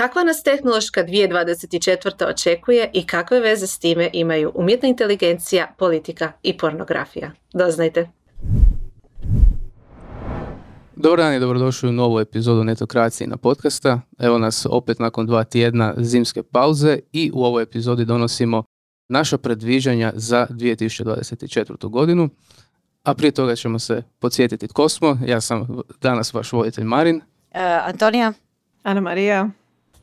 Kakva nas tehnološka 2024. očekuje i kakve veze s time imaju umjetna inteligencija, politika i pornografija? Doznajte. Dobar dan i dobrodošli u novu epizodu Netokracije na podcasta. Evo nas opet nakon dva tjedna zimske pauze i u ovoj epizodi donosimo naša predviđanja za 2024. godinu. A prije toga ćemo se podsjetiti tko smo. Ja sam danas vaš voditelj Marin. Uh, Antonija. Ana Marija.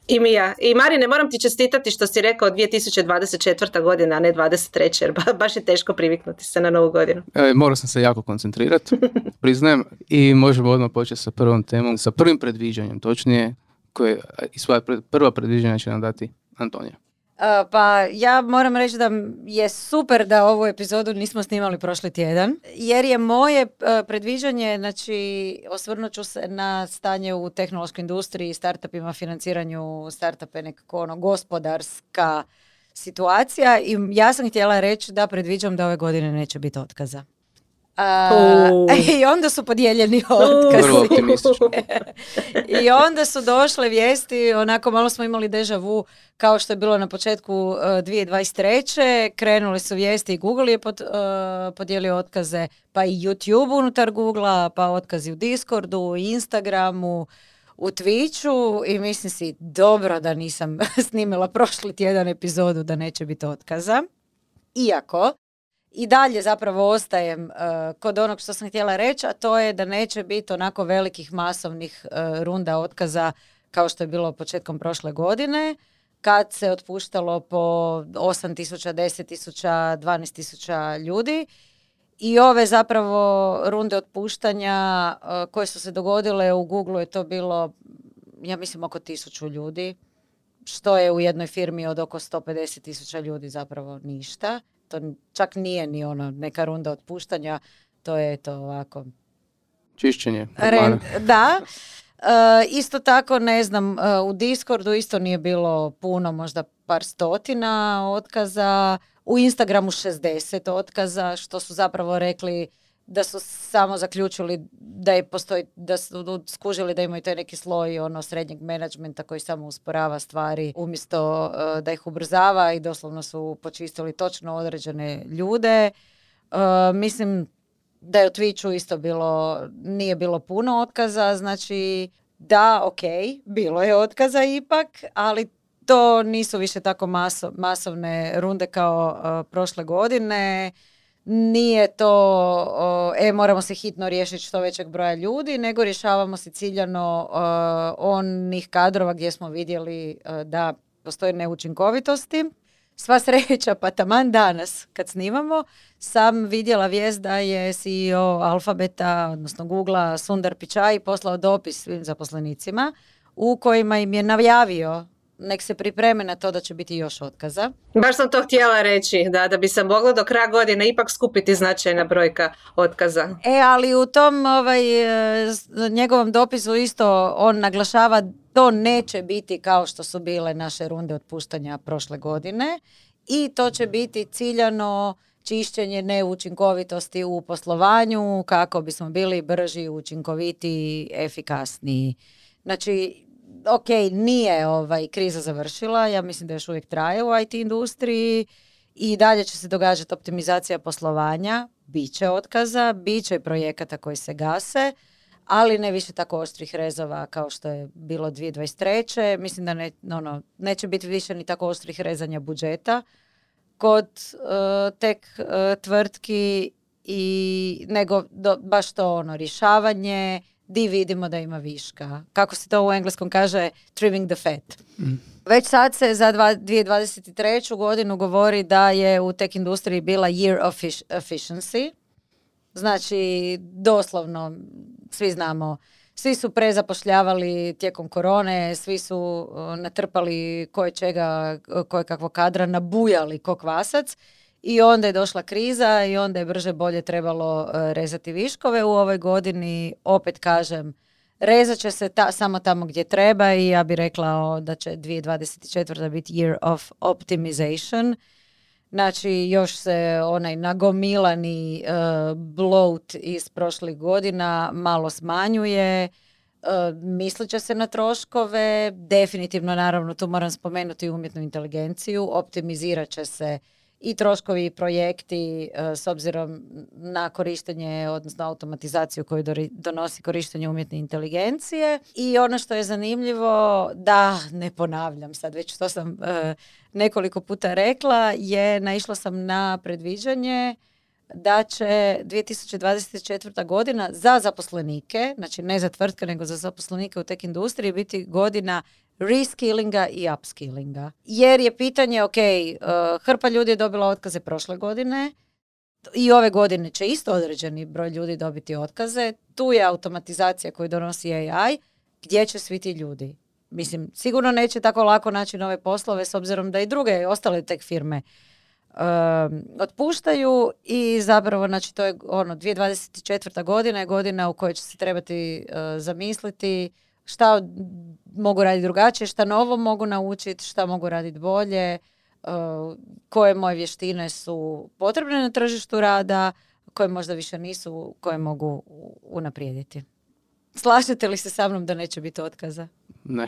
I mi ja. I Marine, moram ti čestitati što si rekao 2024. godina, a ne 23. jer baš je teško priviknuti se na novu godinu. E, morao sam se jako koncentrirati, priznajem. I možemo odmah početi sa prvom temom, sa prvim predviđanjem, točnije, koje i svoja prva predviđanja će nam dati Antonija. Uh, pa ja moram reći da je super da ovu epizodu nismo snimali prošli tjedan, jer je moje uh, predviđanje, znači osvrnut ću se na stanje u tehnološkoj industriji, startupima, financiranju startupa, nekako ono gospodarska situacija i ja sam htjela reći da predviđam da ove godine neće biti otkaza. I onda su podijeljeni otkazi. I onda su došle vijesti, onako malo smo imali deja vu kao što je bilo na početku uh, 2023. Krenule su vijesti i Google je pod, uh, podijelio otkaze, pa i YouTube unutar Google, pa otkazi u Discordu, u Instagramu, u Twitchu i mislim si dobro da nisam snimila prošli tjedan epizodu da neće biti otkaza. Iako i dalje zapravo ostajem uh, kod onog što sam htjela reći, a to je da neće biti onako velikih masovnih uh, runda otkaza kao što je bilo početkom prošle godine, kad se otpuštalo po 8 tisuća, 10 tisuća, 12 tisuća ljudi. I ove zapravo runde otpuštanja uh, koje su se dogodile u Google je to bilo, ja mislim, oko tisuću ljudi, što je u jednoj firmi od oko 150 tisuća ljudi zapravo ništa to čak nije ni ono neka runda otpuštanja, to je to ovako. Čišćenje. da. Uh, isto tako, ne znam, uh, u Discordu isto nije bilo puno, možda par stotina otkaza, u Instagramu 60 otkaza, što su zapravo rekli da su samo zaključili da je postoji, da su skužili da imaju taj neki sloj ono srednjeg menadžmenta koji samo usporava stvari umjesto uh, da ih ubrzava i doslovno su počistili točno određene ljude. Uh, mislim da je u Twitchu isto bilo, nije bilo puno otkaza, znači da, ok, bilo je otkaza ipak, ali to nisu više tako maso, masovne runde kao uh, prošle godine nije to, e, moramo se hitno riješiti što većeg broja ljudi, nego rješavamo se ciljano onih kadrova gdje smo vidjeli da postoje neučinkovitosti. Sva sreća, pa taman danas kad snimamo, sam vidjela vijest da je CEO Alfabeta, odnosno Googlea, Sundar Pichai poslao dopis svim zaposlenicima u kojima im je navjavio nek se pripreme na to da će biti još otkaza. Baš sam to htjela reći, da, da bi se moglo do kraja godine ipak skupiti značajna brojka otkaza. E, ali u tom ovaj, e, njegovom dopisu isto on naglašava to neće biti kao što su bile naše runde otpuštanja prošle godine i to će biti ciljano čišćenje neučinkovitosti u poslovanju kako bismo bili brži, učinkovitiji, efikasniji. Znači, ok, nije ovaj, kriza završila, ja mislim da još uvijek traje u IT industriji i dalje će se događati optimizacija poslovanja, bit će otkaza, bit će projekata koji se gase, ali ne više tako oštrih rezova kao što je bilo 2023. Mislim da ne, ono, neće biti više ni tako oštrih rezanja budžeta kod uh, tek uh, tvrtki i nego baš to ono rješavanje di vidimo da ima viška. Kako se to u engleskom kaže, trimming the fat. Mm. Već sad se za 2023. godinu govori da je u tech industriji bila year of efficiency. Znači, doslovno, svi znamo, svi su prezapošljavali tijekom korone, svi su natrpali koje čega, koje kakvo kadra, nabujali ko kvasac i onda je došla kriza i onda je brže bolje trebalo e, rezati viškove u ovoj godini. Opet kažem, rezat će se ta, samo tamo gdje treba i ja bih rekla da će 2024. biti year of optimization. Znači još se onaj nagomilani uh, bloat iz prošlih godina malo smanjuje. mislit će se na troškove, definitivno naravno tu moram spomenuti umjetnu inteligenciju, optimizirat će se i troškovi i projekti e, s obzirom na korištenje, odnosno automatizaciju koju donosi korištenje umjetne inteligencije. I ono što je zanimljivo, da ne ponavljam sad, već to sam e, nekoliko puta rekla, je naišla sam na predviđanje da će 2024. godina za zaposlenike, znači ne za tvrtke nego za zaposlenike u tek industriji biti godina reskillinga i upskillinga. Jer je pitanje, ok, uh, hrpa ljudi je dobila otkaze prošle godine, i ove godine će isto određeni broj ljudi dobiti otkaze. Tu je automatizacija koju donosi AI. Gdje će svi ti ljudi? Mislim, sigurno neće tako lako naći nove poslove s obzirom da i druge ostale tek firme otpuštaju i zapravo znači to je ono 2024. godina je godina u kojoj će se trebati uh, zamisliti šta mogu raditi drugačije, šta novo mogu naučiti, šta mogu raditi bolje, uh, koje moje vještine su potrebne na tržištu rada, koje možda više nisu, koje mogu unaprijediti. Slažete li se sa mnom da neće biti otkaza? Ne.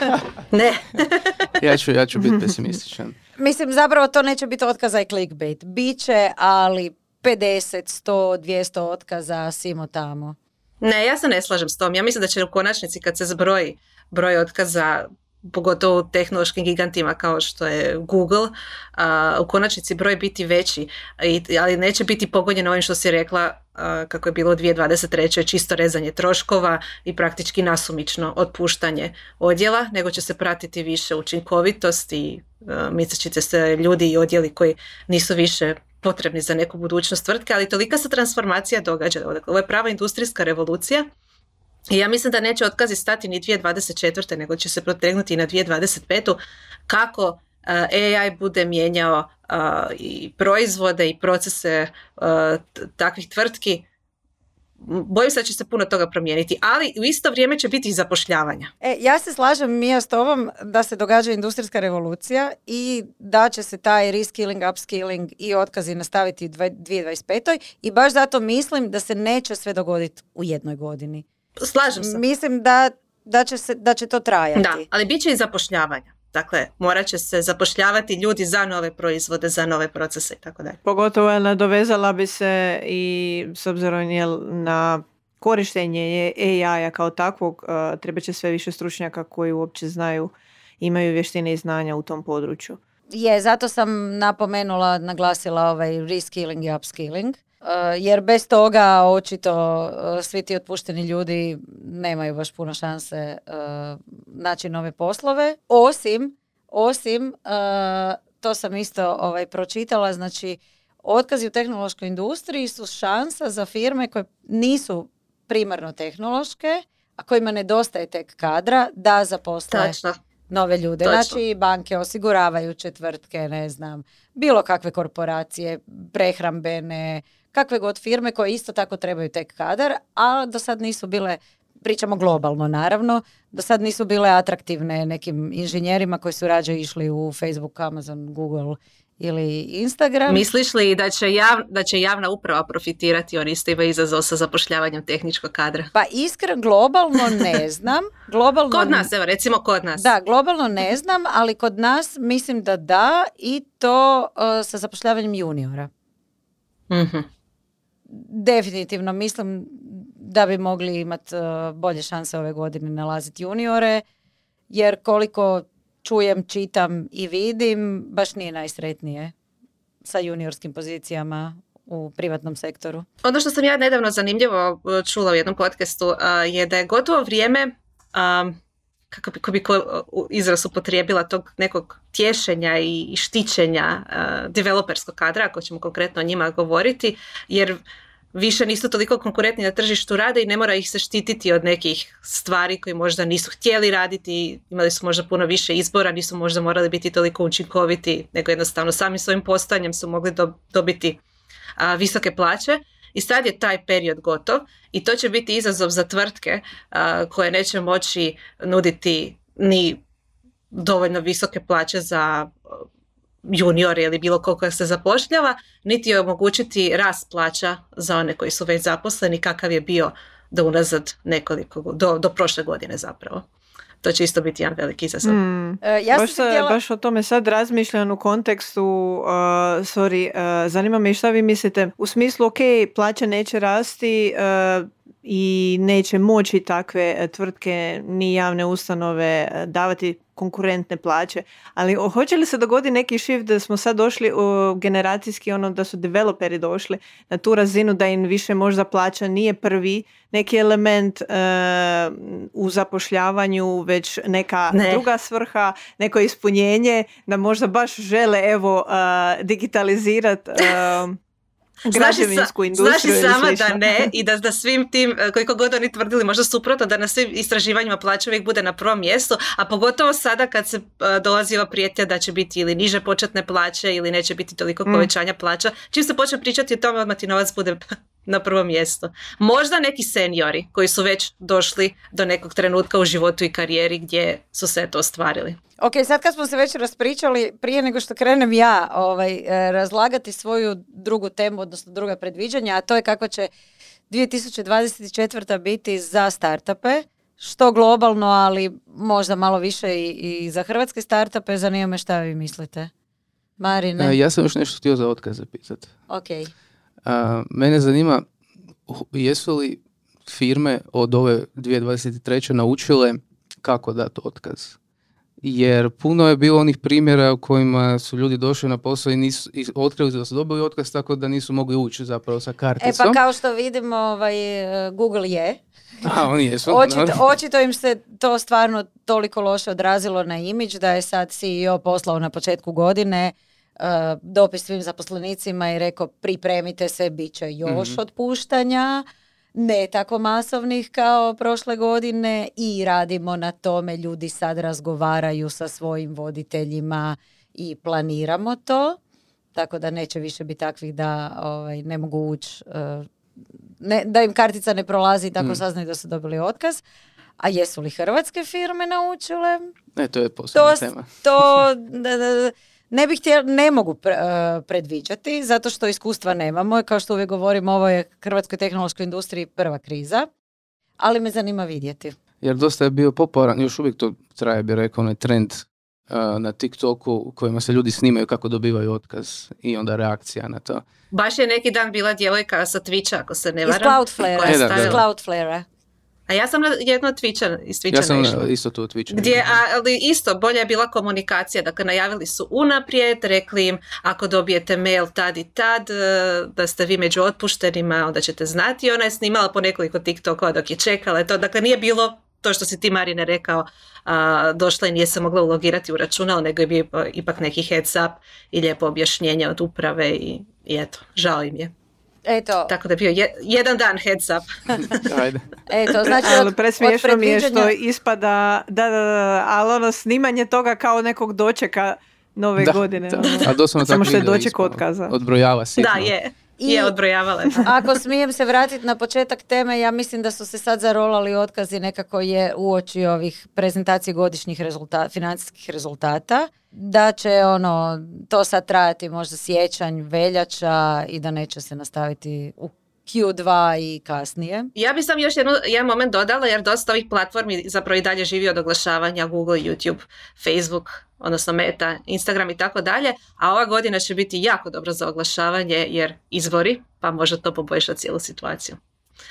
ne. ja, ću, ja ću biti pesimističan. Mislim, zapravo to neće biti otkaza i clickbait. Biće, ali 50, 100, 200 otkaza simo tamo. Ne, ja se ne slažem s tom. Ja mislim da će u konačnici kad se zbroji broj otkaza pogotovo u tehnološkim gigantima kao što je Google, a, u konačnici broj biti veći, ali neće biti pogonjen ovim što si rekla kako je bilo u 2023. čisto rezanje troškova i praktički nasumično otpuštanje odjela, nego će se pratiti više učinkovitost i mislit će se ljudi i odjeli koji nisu više potrebni za neku budućnost tvrtke, ali tolika se transformacija događa. Ovo je prava industrijska revolucija i ja mislim da neće otkazi stati ni 2024. nego će se protegnuti i na 2025. kako AI bude mijenjao i proizvode i procese takvih tvrtki bojim se da će se puno toga promijeniti, ali u isto vrijeme će biti i zapošljavanja. E, ja se slažem Mija s tobom da se događa industrijska revolucija i da će se taj reskilling, upskilling i otkazi nastaviti u 2025. i baš zato mislim da se neće sve dogoditi u jednoj godini. Slažem se. Mislim da, da, će, se, da će to trajati. Da, ali bit će i zapošljavanja. Dakle, morat će se zapošljavati ljudi za nove proizvode, za nove procese i tako dalje. Pogotovo nadovezala bi se i s obzirom na korištenje AI-a kao takvog, uh, treba će sve više stručnjaka koji uopće znaju, imaju vještine i znanja u tom području. Je, zato sam napomenula, naglasila ovaj reskilling i upskilling. Uh, jer bez toga očito uh, svi ti otpušteni ljudi nemaju baš puno šanse uh, naći nove poslove. Osim, osim to sam isto ovaj, pročitala, znači otkazi u tehnološkoj industriji su šansa za firme koje nisu primarno tehnološke, a kojima nedostaje tek kadra da zaposle nove ljude. Znači banke osiguravaju tvrtke, ne znam, bilo kakve korporacije, prehrambene, kakve god firme koje isto tako trebaju tek kadar, a do sad nisu bile pričamo globalno naravno, do sad nisu bile atraktivne nekim inženjerima koji su rađe išli u Facebook, Amazon, Google ili Instagram. Misliš li da će, jav, da će javna uprava profitirati, oni isto imaju izazov sa zapošljavanjem tehničkog kadra? Pa iskreno globalno ne znam. Globalno, kod nas, evo recimo kod nas. Da, globalno ne znam, ali kod nas mislim da da i to uh, sa zapošljavanjem juniora. Mhm definitivno mislim da bi mogli imati uh, bolje šanse ove godine nalaziti juniore, jer koliko čujem, čitam i vidim, baš nije najsretnije sa juniorskim pozicijama u privatnom sektoru. Ono što sam ja nedavno zanimljivo uh, čula u jednom podcastu uh, je da je gotovo vrijeme um, kako bi, bi izraz upotrijebila tog nekog tješenja i štićenja uh, developerskog kadra, ako ćemo konkretno o njima govoriti, jer više nisu toliko konkurentni na tržištu rada i ne mora ih se štititi od nekih stvari koji možda nisu htjeli raditi, imali su možda puno više izbora, nisu možda morali biti toliko učinkoviti, nego jednostavno sami svojim postojanjem su mogli dobiti visoke plaće. I sad je taj period gotov i to će biti izazov za tvrtke koje neće moći nuditi ni dovoljno visoke plaće za junior ili bilo koga se zapošljava, niti omogućiti rast plaća za one koji su već zaposleni kakav je bio do unazad nekoliko, do, do prošle godine zapravo. To će isto biti jedan veliki izazov. Mm. E, ja sam baš, se sa- htjela- baš o tome sad razmišljam u kontekstu, uh, sorry, uh, zanima me šta vi mislite. U smislu, ok, plaća neće rasti uh, i neće moći takve uh, tvrtke ni javne ustanove uh, davati konkurentne plaće, ali hoće li se dogodi neki shift da smo sad došli u generacijski ono da su developeri došli na tu razinu da im više možda plaća nije prvi neki element uh, u zapošljavanju već neka Ne. druga svrha, neko ispunjenje da možda baš žele evo uh, digitalizirati građevinsku industriju znaš i sama da ne i da, da svim tim, e, koliko god oni tvrdili, možda suprotno, da na svim istraživanjima plaća uvijek bude na prvom mjestu, a pogotovo sada kad se e, dolazi ova prijetnja da će biti ili niže početne plaće ili neće biti toliko Mm. povećanja plaća. Čim se počne pričati o tome, odmah ti novac bude na prvom mjestu. Možda neki seniori koji su već došli do nekog trenutka u životu i karijeri gdje su se to ostvarili. Ok, sad kad smo se već raspričali, prije nego što krenem ja ovaj, e, razlagati svoju drugu temu, odnosno druga predviđanja, a to je kako će 2024. biti za startupe, što globalno, ali možda malo više i, i za hrvatske startupe. Zanima me šta vi mislite. Marine, E, ja sam još nešto htio za otkaz zapisati. ok. A, mene zanima jesu li firme od ove 2023. naučile kako dati otkaz. Jer puno je bilo onih primjera u kojima su ljudi došli na posao i, nisu, i otkrili da su dobili otkaz tako da nisu mogli ući zapravo sa E karticom. pa kao što vidimo, ovaj, e, Google je. A, oni jesu. Očito, očito im se to stvarno toliko loše odrazilo na imidž da je sad CEO poslao na početku godine uh, dopis svim zaposlenicima i rekao pripremite se, bit će još Mhm. otpuštanja, ne tako masovnih kao prošle godine i radimo na tome, ljudi sad razgovaraju sa svojim voditeljima i planiramo to, tako da neće više biti takvih da ovaj, ne mogu ući uh, ne, da im kartica ne prolazi i tako Mm. saznaju da su dobili otkaz. A jesu li hrvatske firme naučile? Ne, to je posebna To, tema. to da, da, da, ne bih htjela, ne mogu pre- eh, predviđati, zato što iskustva nemamo. Kao što uvijek govorim, ovo je hrvatskoj tehnološkoj industriji prva kriza. Ali me zanima vidjeti. Jer dosta je bio popularan, još uvijek to traje, bi rekao, onaj trend a, na TikToku u kojima se ljudi snimaju kako dobivaju otkaz i onda reakcija na to. Baš je neki dan bila djevojka sa Twitcha, ako se ne Iz varam. Cloudflare. E, Iz stavila- da. Cloudflare. A ja sam jedno Twitcha, iz Twitcha Ja sam isto tu u Twitchu. Gdje, ali isto, bolja je bila komunikacija, dakle najavili su unaprijed, rekli im ako dobijete mail tad i tad, e, da ste vi među otpuštenima, onda ćete znati. Ona je snimala po nekoliko TikTokova dok je čekala to, dakle nije bilo to što si ti Marine rekao, a, došla i nije se mogla ulogirati u računalo, nego je bio ipa- ipak neki heads up i lijepo objašnjenje od uprave i, i eto, žao im je. Eto, Tako da je bio je- jedan dan heads up. Ajde. eto, znači Ali od, presmiješno od mi je što ispada, da, da, da, ali ono snimanje toga kao nekog dočeka nove Da, godine. da. ono. A doslovno Samo tako što je doček otkaza. Odbrojava si. da, je. I- Je, odbrojavala je. Ako smijem se vratiti na početak teme, ja mislim da su se sad zarolali otkazi nekako je uoči ovih prezentacije godišnjih rezultata, financijskih rezultata, da će ono, to sad trajati možda sjećanj, veljača i da neće se nastaviti u Q2 i kasnije. Ja bih sam još jednu, jedan moment dodala jer dosta ovih platformi zapravo i dalje živi od oglašavanja Google, YouTube, Facebook, odnosno Meta, Instagram i tako dalje, a ova godina će biti jako dobro za oglašavanje jer izbori, pa može to poboljšati cijelu situaciju.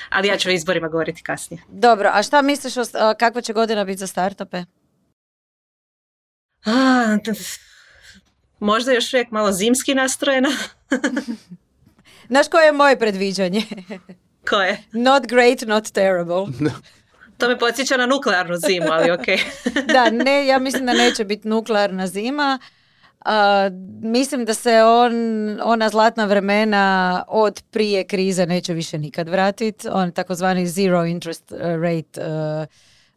Ali ja ću o izborima govoriti kasnije. Dobro, a šta misliš o, kakva će godina biti za startupe? A, možda još uvijek malo zimski nastrojena. Znaš koje je moje predviđanje? Ko je? Not great, not terrible. To me podsjeća na nuklearnu zimu, ali ok. da, ne, ja mislim da neće biti nuklearna zima. A, mislim da se on, ona zlatna vremena od prije krize neće više nikad vratiti. On takozvani zero interest uh, rate uh,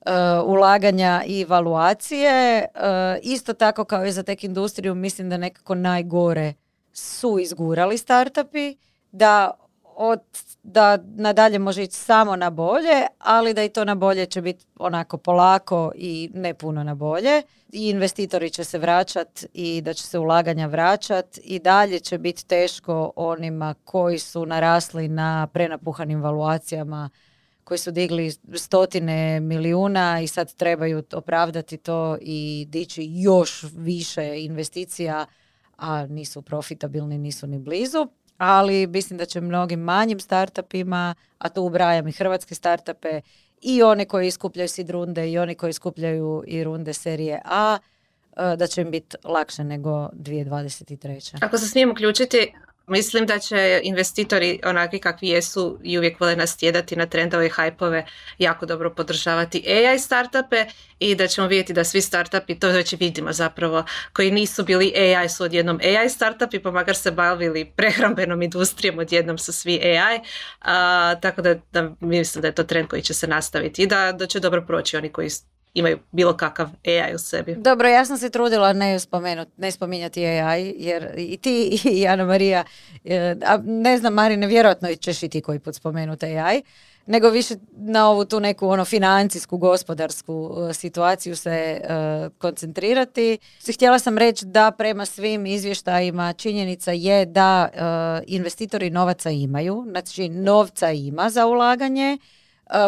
uh, ulaganja i valuacije. Uh, isto tako kao i za tek industriju, mislim da nekako najgore su izgurali startupi, da od da nadalje može ići samo na bolje, ali da i to na bolje će biti onako polako i ne puno na bolje. I investitori će se vraćat i da će se ulaganja vraćat i dalje će biti teško onima koji su narasli na prenapuhanim valuacijama koji su digli stotine milijuna i sad trebaju opravdati to i dići još više investicija, a nisu profitabilni, nisu ni blizu. Ali mislim da će mnogim manjim startupima, a tu ubrajam i hrvatske startupe, i one koji iskupljaju sid runde i oni koji iskupljaju i runde serije A, e, da će im biti lakše nego 2023. Ako se smijem uključiti, Mislim da će investitori onakvi kakvi jesu i uvijek vole nas tjedati na trendove i hajpove jako dobro podržavati AI startupe i da ćemo vidjeti da svi startupi, to već vidimo zapravo, koji nisu bili AI su odjednom AI startupi, pa makar se bavili prehrambenom industrijom, odjednom su svi AI, a, tako da, da mislim da je to trend koji će se nastaviti i da, da će dobro proći oni koji imaju bilo kakav AI u sebi. Dobro, ja sam se trudila ne, spomenut, ne spominjati AI, jer i ti i Ana Marija, e, a ne znam Marine, vjerojatno ćeš i ti koji put spomenuti AI, nego više na ovu tu neku ono financijsku, gospodarsku e, situaciju se uh, koncentrirati. Htjela sam reći da prema svim izvještajima činjenica je da investitori novaca imaju, znači novca ima za ulaganje,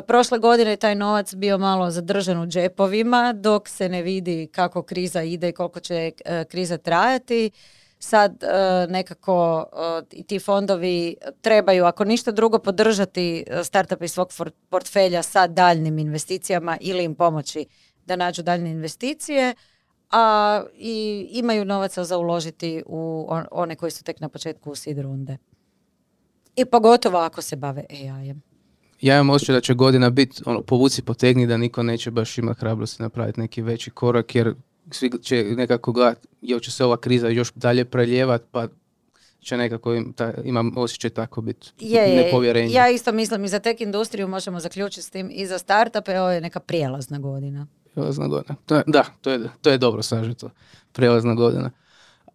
Prošle godine taj novac bio malo zadržan u džepovima dok se ne vidi kako kriza ide i koliko će e, kriza trajati. Sad e, nekako i ti fondovi trebaju, ako ništa drugo, podržati e, startupe iz svog portfelja sa daljnim investicijama ili im pomoći da nađu daljne investicije, a i imaju novaca za uložiti u one koji su tek na početku u seed runde. I pogotovo ako se bave AI-em ja imam osjećaj da će godina biti ono, povuci potegni da niko neće baš imati hrabrosti napraviti neki veći korak jer svi će nekako gledati jel će se ova kriza još dalje preljevati pa će nekako im, ta, imam osjećaj tako biti je, nepovjerenje. Ja isto mislim i za tek industriju možemo zaključiti s tim i za startupe ovo je neka prijelazna godina. Prijelazna godina. To je, da, to je, to je dobro sažeto. Prijelazna godina.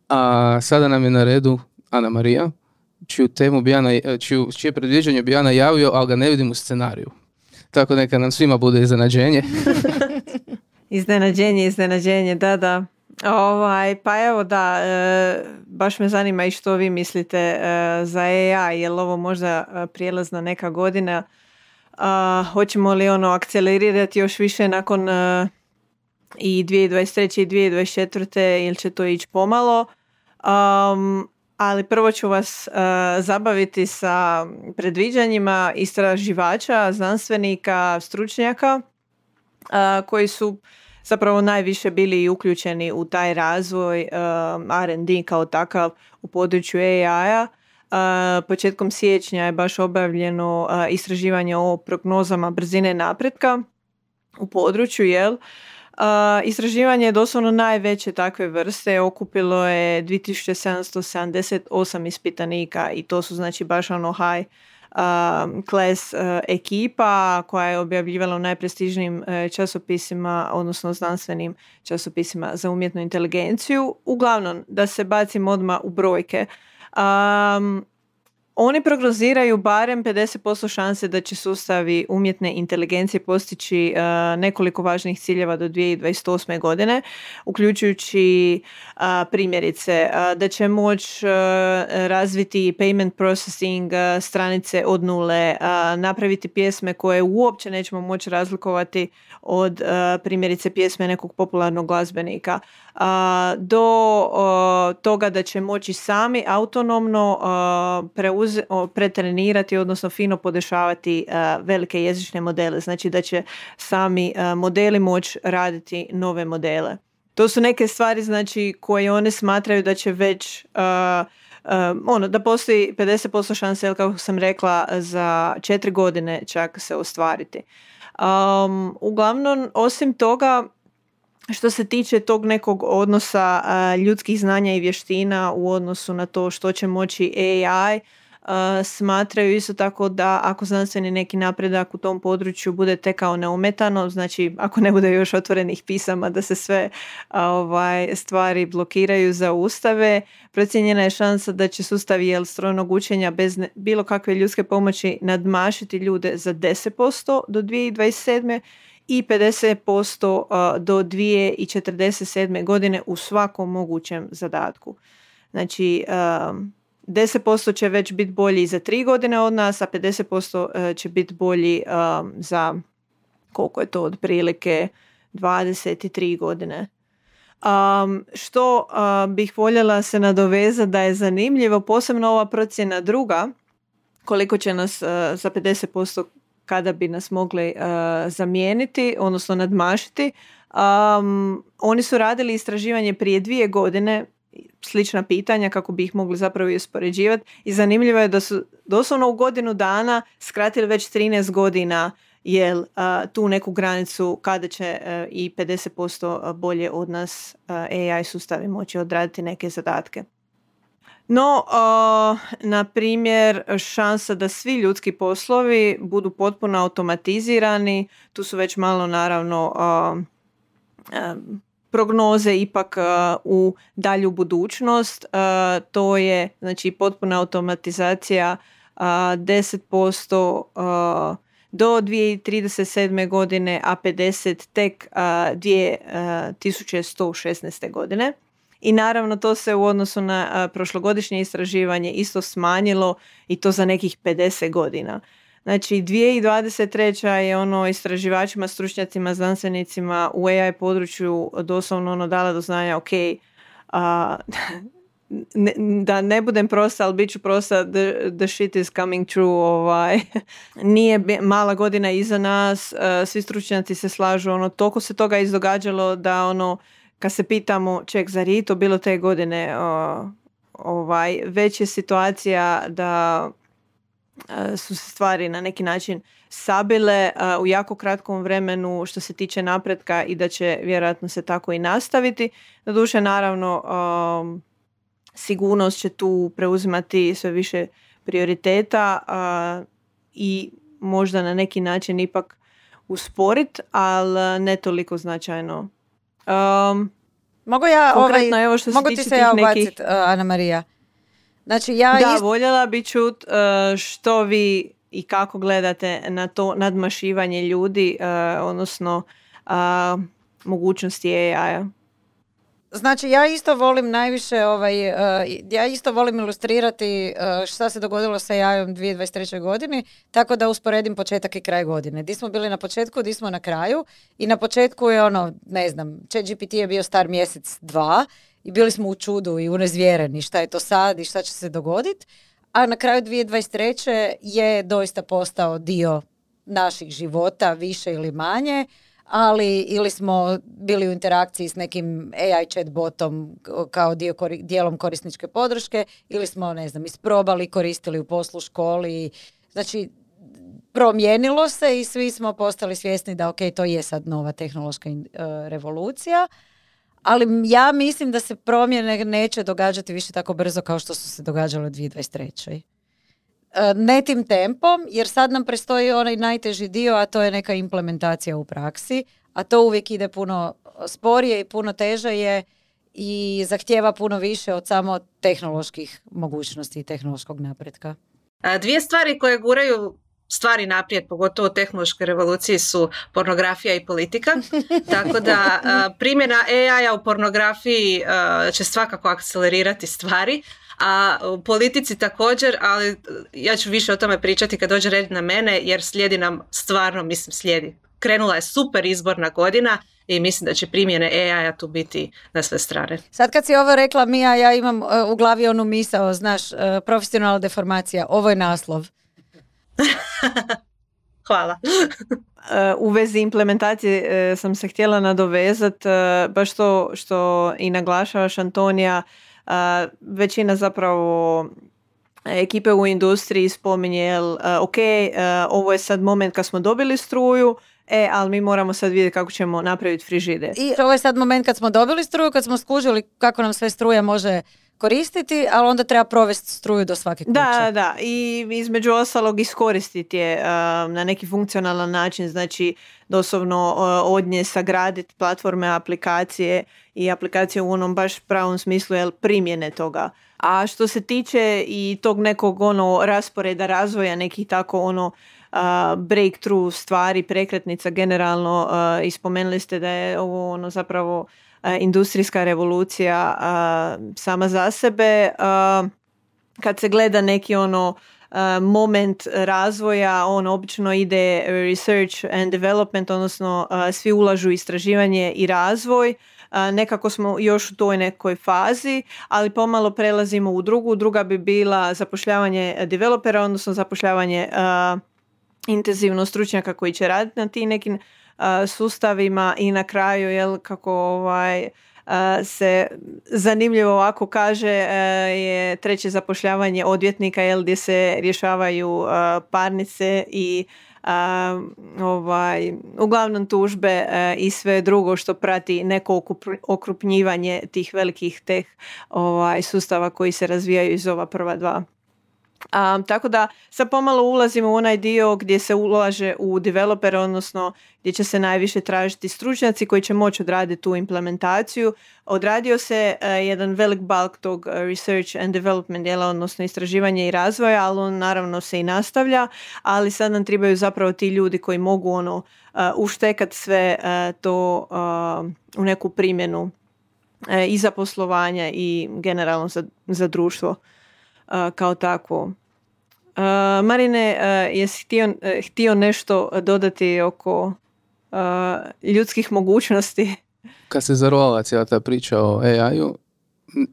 A sada nam je na redu Ana Marija čiju temu bi ja, e, čiju, čije predviđanje bi ja najavio, ali ga ne vidim u scenariju. Tako neka nam svima bude iznenađenje. iznenađenje, iznenađenje, da, da. Ovaj, pa evo da, e, baš me zanima i što vi mislite e, za AI, je ovo možda prijelazna neka godina, hoćemo li ono akcelerirati još više nakon i 2023. i 2024. ili će to ići pomalo. Um, ali prvo ću vas uh, zabaviti sa predviđanjima istraživača, znanstvenika, stručnjaka uh, koji su zapravo najviše bili uključeni u taj razvoj uh, R&D kao takav u području AI-a. Početkom siječnja je baš obavljeno istraživanje o prognozama brzine napretka u području, jel? Istraživanje je doslovno najveće takve vrste, okupilo je 2778 ispitanika i to su znači baš ono high class ekipa koja je objavljivala u najprestižnijim e, časopisima, odnosno znanstvenim časopisima za umjetnu inteligenciju. Uglavnom, da se bacim odmah u brojke. Oni prognoziraju barem 50% šanse da će sustavi umjetne inteligencije postići uh, nekoliko važnih ciljeva do 2028. godine, uključujući uh, primjerice uh, da će moći razviti payment processing stranice od nule, napraviti pjesme koje uopće nećemo moći razlikovati od primjerice pjesme nekog popularnog glazbenika, do toga da će moći sami autonomno preuze, pretrenirati, odnosno fino podešavati velike jezične modele. Znači da će sami modeli moći raditi nove modele. To su neke stvari znači koje one smatraju da će već ono, da postoji 50% šanse, kako sam rekla, za četiri godine čak se ostvariti. Um, uglavnom, osim toga, što se tiče tog nekog odnosa ljudskih znanja i vještina u odnosu na to što će moći AI, smatraju isto tako da ako znanstveni neki napredak u tom području bude tekao neumetano, znači ako ne bude još otvorenih pisama da se sve ovaj, stvari blokiraju za ustave, procijenjena je šansa da će sustav jel strojnog učenja bez bilo kakve ljudske pomoći nadmašiti ljude za 10% do 2027 i 50% do 2047. godine u svakom mogućem zadatku. Znači, 10% će već biti bolji za 3 godine od nas, a 50% će biti bolji za koliko je to otprilike 23 godine. Um, što uh, bih voljela se nadovezati da je zanimljivo, posebno ova procjena druga, koliko će nas uh, za 50% kada bi nas mogli uh, zamijeniti, odnosno nadmašiti. Um, oni su radili istraživanje prije dvije godine, slična pitanja kako bi ih mogli zapravo i uspoređivati i zanimljivo je da su doslovno u godinu dana skratili već 13 godina jel tu neku granicu kada će e, i 50% bolje od nas AI sustavi moći odraditi neke zadatke. No, na primjer, šansa da svi ljudski poslovi budu potpuno automatizirani, tu su već malo naravno prognoze ipak u dalju budućnost. To je znači potpuna automatizacija 10% do 2037. godine, a 50 tek 2116. godine. I naravno to se u odnosu na prošlogodišnje istraživanje isto smanjilo i to za nekih 50 godina. Znači 2023. je ono istraživačima, stručnjacima, znanstvenicima u AI području doslovno ono dala do znanja ok, a, ne, da ne budem prosta, ali bit ću prosta, the, the shit is coming true. Ovaj. Nije mala godina iza nas, uh, svi stručnjaci se slažu, ono, toliko se toga izdogađalo da ono, kad se pitamo, ček, zar je to bilo te godine, uh, ovaj, već je situacija da su se stvari na neki način sabile u jako kratkom vremenu što se tiče napretka i da će vjerojatno se tako i nastaviti. Doduše, naravno, um, sigurnost će tu preuzimati sve više prioriteta i možda na neki način ipak usporit, ali ne toliko značajno. Um, mogu ja ovaj, evo što mogu ti se ja ubacit, uh, Ana Marija? Znači ja da, voljela bi čut uh, što vi i kako gledate na to nadmašivanje ljudi, uh, odnosno uh, mogućnosti AI-a. Znači ja isto volim najviše, ovaj, uh, ja isto volim ilustrirati uh, šta se dogodilo sa jajom 2023. godini, tako da usporedim početak i kraj godine. Di smo bili na početku, di smo na kraju i na početku je ono, ne znam, ChatGPT je bio star mjesec, dva i bili smo u čudu i unezvjereni šta je to sad i šta će se dogoditi, a na kraju 2023. je doista postao dio naših života, više ili manje ali ili smo bili u interakciji s nekim AI chatbotom kao dio, dijelom korisničke podrške ili smo, ne znam, isprobali, koristili u poslu, školi. Znači, promijenilo se i svi smo postali svjesni da ok, to je sad nova tehnološka uh, revolucija. Ali ja mislim da se promjene neće događati više tako brzo kao što su se događale u 2023. E, ne tim tempom, jer sad nam prestoji onaj najteži dio, a to je neka implementacija u praksi, a to uvijek ide puno sporije i puno teže je i zahtjeva puno više od samo tehnoloških mogućnosti i tehnološkog napretka. Dvije stvari koje guraju stvari naprijed, pogotovo u tehnološkoj revoluciji su pornografija i politika. Tako da primjena AI-a u pornografiji će svakako akcelerirati stvari, a u politici također, ali ja ću više o tome pričati kad dođe red na mene, jer slijedi nam stvarno, mislim, slijedi. Krenula je super izborna godina i mislim da će primjene AI-a tu biti na sve strane. Sad kad si ovo rekla Mija, ja imam e, u glavi onu misao, znaš, uh, profesionalna deformacija, ovo je naslov. Hvala. E, u vezi implementacije sam se htjela nadovezat, baš to što i naglašavaš Antonija, većina zapravo ekipe u industriji spominje, ok, ovo je sad moment kad smo dobili struju, E, ali mi moramo sad vidjeti kako ćemo napraviti frižide. I ovo je sad moment kad smo dobili struju, kad smo skužili kako nam sve struja može koristiti, ali onda treba provesti struju do svake kuće. Da, da, i između ostalog iskoristiti je na neki funkcionalan način, znači doslovno od nje sagraditi platforme, aplikacije i aplikacije u onom baš pravom smislu jel, primjene toga. A što se tiče i tog nekog ono rasporeda razvoja, nekih tako ono breakthrough stvari, prekretnica generalno, uh, ispomenuli ste da je ovo ono zapravo industrijska revolucija sama za sebe. kad se gleda neki ono moment razvoja, on obično ide research and development, odnosno svi ulažu istraživanje i razvoj. Nekako smo još u toj nekoj fazi, ali pomalo prelazimo u drugu. Druga bi bila zapošljavanje developera, odnosno zapošljavanje intenzivno stručnjaka koji će raditi na tim nekim sustavima i na kraju jel, kako ovaj, se zanimljivo ovako kaže je treće zapošljavanje odvjetnika jel, gdje se rješavaju parnice i ovaj, uglavnom tužbe i sve drugo što prati neko okrupnjivanje tih velikih teh ovaj, sustava koji se razvijaju iz ova prva dva Um, tako da sad pomalo ulazimo u onaj dio gdje se ulaže u developer, odnosno gdje će se najviše tražiti stručnjaci koji će moći odraditi tu implementaciju. Odradio se uh, jedan velik bulk tog uh, research and development dijela, odnosno istraživanje i razvoja, ali on naravno se i nastavlja, ali sad nam trebaju zapravo ti ljudi koji mogu ono uh, uštekat sve to u neku primjenu i za poslovanje i generalno za, za društvo kao takvo. Marine, jesi htio, htio nešto dodati oko ljudskih mogućnosti? Kad se zarovala cijela ta priča o AI-u,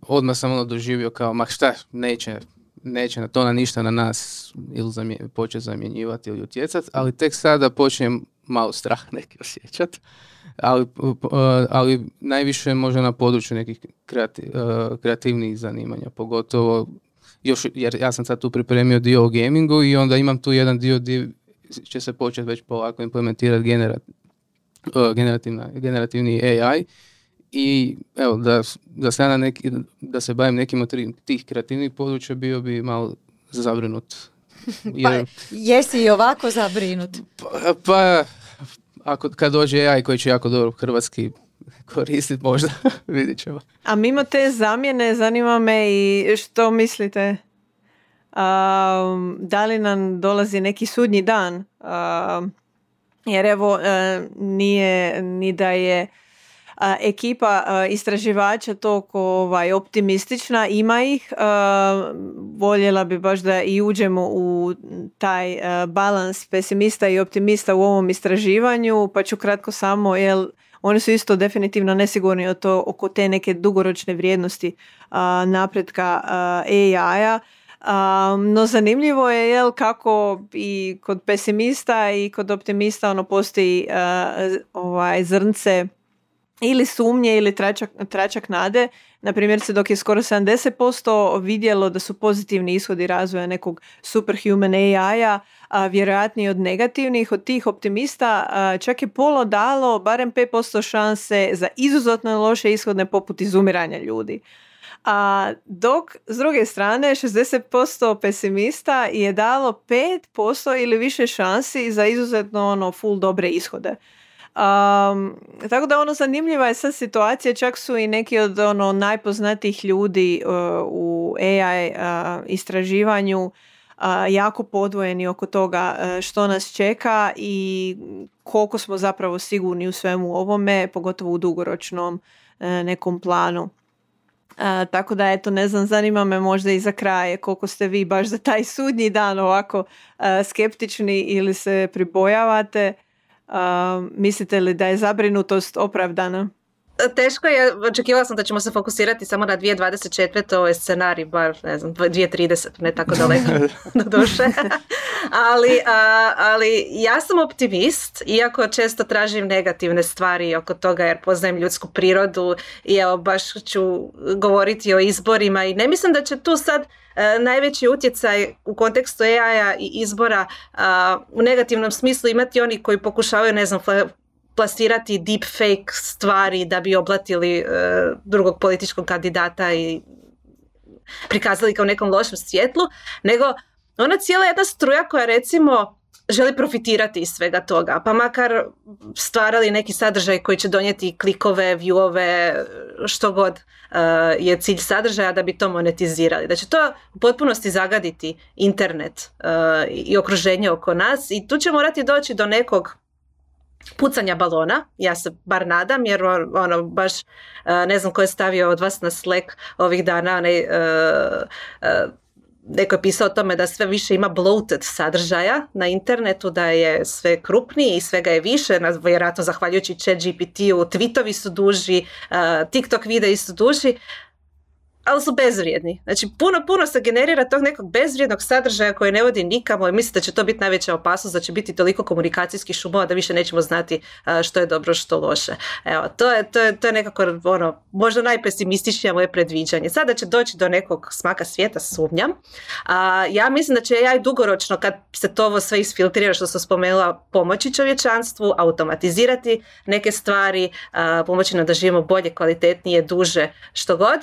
odmah sam ono doživio kao, ma šta, neće, neće na to na ništa na nas ili zamje, poče zamjenjivati ili utjecati, ali tek sada počnem malo strah neki osjećati. Ali, ali najviše možda na području nekih kreativnih zanimanja, pogotovo još, jer ja sam sad tu pripremio dio o gamingu i onda imam tu jedan dio gdje će se početi već polako implementirati generat, uh, generativni AI i evo, da, da, se ja neki, da se bavim nekim od tih kreativnih područja bio bi malo zabrinut. Jer, pa, jesi i ovako zabrinut? Pa, pa ako, kad dođe AI koji će jako dobro hrvatski koristiti možda, vidit ćemo. A mimo te zamjene zanima me i što mislite? da li nam dolazi neki sudnji dan? jer evo, e, nije ni da je ekipa istraživača toliko ovaj, optimistična, ima ih. Voljela bi baš da i uđemo u taj balans pesimista i optimista u ovom istraživanju, pa ću kratko samo, jel, oni su isto definitivno nesigurni o to, oko te neke dugoročne vrijednosti napretka AI-a. no zanimljivo je jel kako i kod pesimista i kod optimista ono postoji ovaj zrnce ili sumnje ili tračak, tračak nade. Na primjer se dok je skoro 70% vidjelo da su pozitivni ishodi razvoja nekog superhuman AI-a vjerojatniji od negativnih, od tih optimista čak je polo dalo barem 5% šanse za izuzetno loše ishodne poput izumiranja ljudi. A dok s druge strane 60% pesimista je dalo 5% ili više šansi za izuzetno ono full dobre ishode. Um, tako da ono zanimljiva je sad situacija, čak su i neki od ono najpoznatijih ljudi uh, u AI uh, istraživanju uh, jako podvojeni oko toga što nas čeka i koliko smo zapravo sigurni u svemu ovome, pogotovo u dugoročnom nekom planu. tako da eto ne znam zanima me možda i za kraj koliko ste vi baš za taj sudnji dan ovako skeptični ili se pribojavate mislite li da je zabrinutost opravdana? Teško je, očekivala sam da ćemo se fokusirati samo na 2024, to je scenarij, bar ne znam, 2030, ne tako daleko na duše. ali, ali ja sam optimist, iako često tražim negativne stvari oko toga jer poznajem ljudsku prirodu i evo baš ću govoriti o izborima i ne mislim da će tu sad E, najveći utjecaj u kontekstu AI-a i izbora u negativnom smislu imati oni koji pokušavaju, ne znam, plasirati deepfake stvari da bi oblatili e, drugog političkog kandidata i prikazali kao nekom lošem svjetlu, nego ona cijela jedna struja koja recimo želi profitirati iz svega toga, pa makar stvarali neki sadržaj koji će donijeti klikove, viewove, što god uh, je cilj sadržaja da bi to monetizirali. Da će to u potpunosti zagaditi internet uh, i okruženje oko nas i tu će morati doći do nekog pucanja balona, ja se bar nadam, jer ono baš uh, ne znam ko je stavio od vas na Slack ovih dana onaj neko je pisao o tome da sve više ima bloated sadržaja na internetu, da je sve krupniji i svega je više, vjerojatno zahvaljujući chat GPT-u, tweetovi su duži, TikTok videi su duži, ali su bezvrijedni. Znači, puno, puno se generira tog nekog bezvrijednog sadržaja koji ne vodi nikamo i mislim da će to biti najveća opasnost, da će biti toliko komunikacijskih šumova da više nećemo znati što je dobro, što loše. Evo, to je, to je, to je nekako ono, možda najpesimističnije moje predviđanje. Sada će doći do nekog smaka svijeta, sumnjam. A, ja mislim da će ja i dugoročno, kad se to ovo sve isfiltrira, što sam spomenula, pomoći čovječanstvu, automatizirati neke stvari, pomoći nam da živimo bolje, kvalitetnije, duže, što god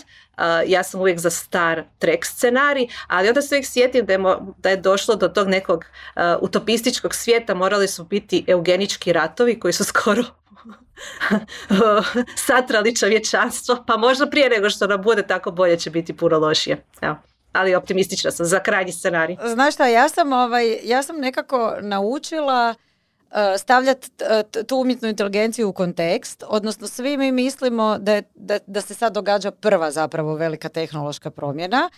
ja sam uvijek za star trek scenarij, ali onda se uvijek sjetim da je, da je došlo do tog nekog utopističkog svijeta, morali su biti eugenički ratovi koji su skoro satrali čovječanstvo, pa možda prije nego što nam bude tako bolje će biti puno lošije. Evo. Ali optimistična sam za krajnji scenarij. Znaš šta, ja sam, ovaj, ja sam nekako naučila stavljati e, tu umjetnu inteligenciju u kontekst, odnosno svi mi mislimo da, da, da se sad događa prva zapravo velika tehnološka promjena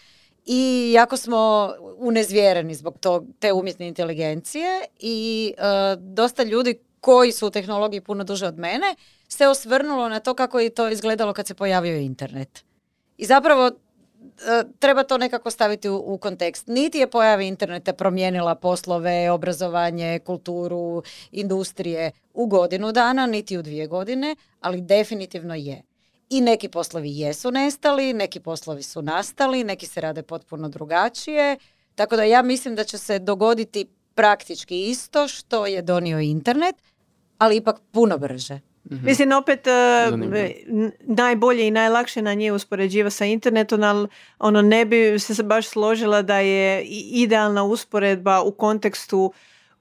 i jako smo unezvjereni zbog tog, te umjetne inteligencije i e, dosta ljudi koji su u tehnologiji puno duže od mene se osvrnulo na to kako je to izgledalo kad se pojavio internet. I zapravo E, treba to nekako staviti u, kontekst. Niti je pojavi interneta promijenila poslove, obrazovanje, kulturu, industrije u godinu dana, niti u dvije godine, ali definitivno je. I neki poslovi jesu nestali, neki poslovi su nastali, neki se rade potpuno drugačije. Tako da ja mislim da će se dogoditi praktički isto što je donio internet, ali ipak puno brže. Mm-hmm. Mislim, opet uh, najbolje i najlakše na nje uspoređiva sa internetom, ali ono ne bi se baš složila da je idealna usporedba u kontekstu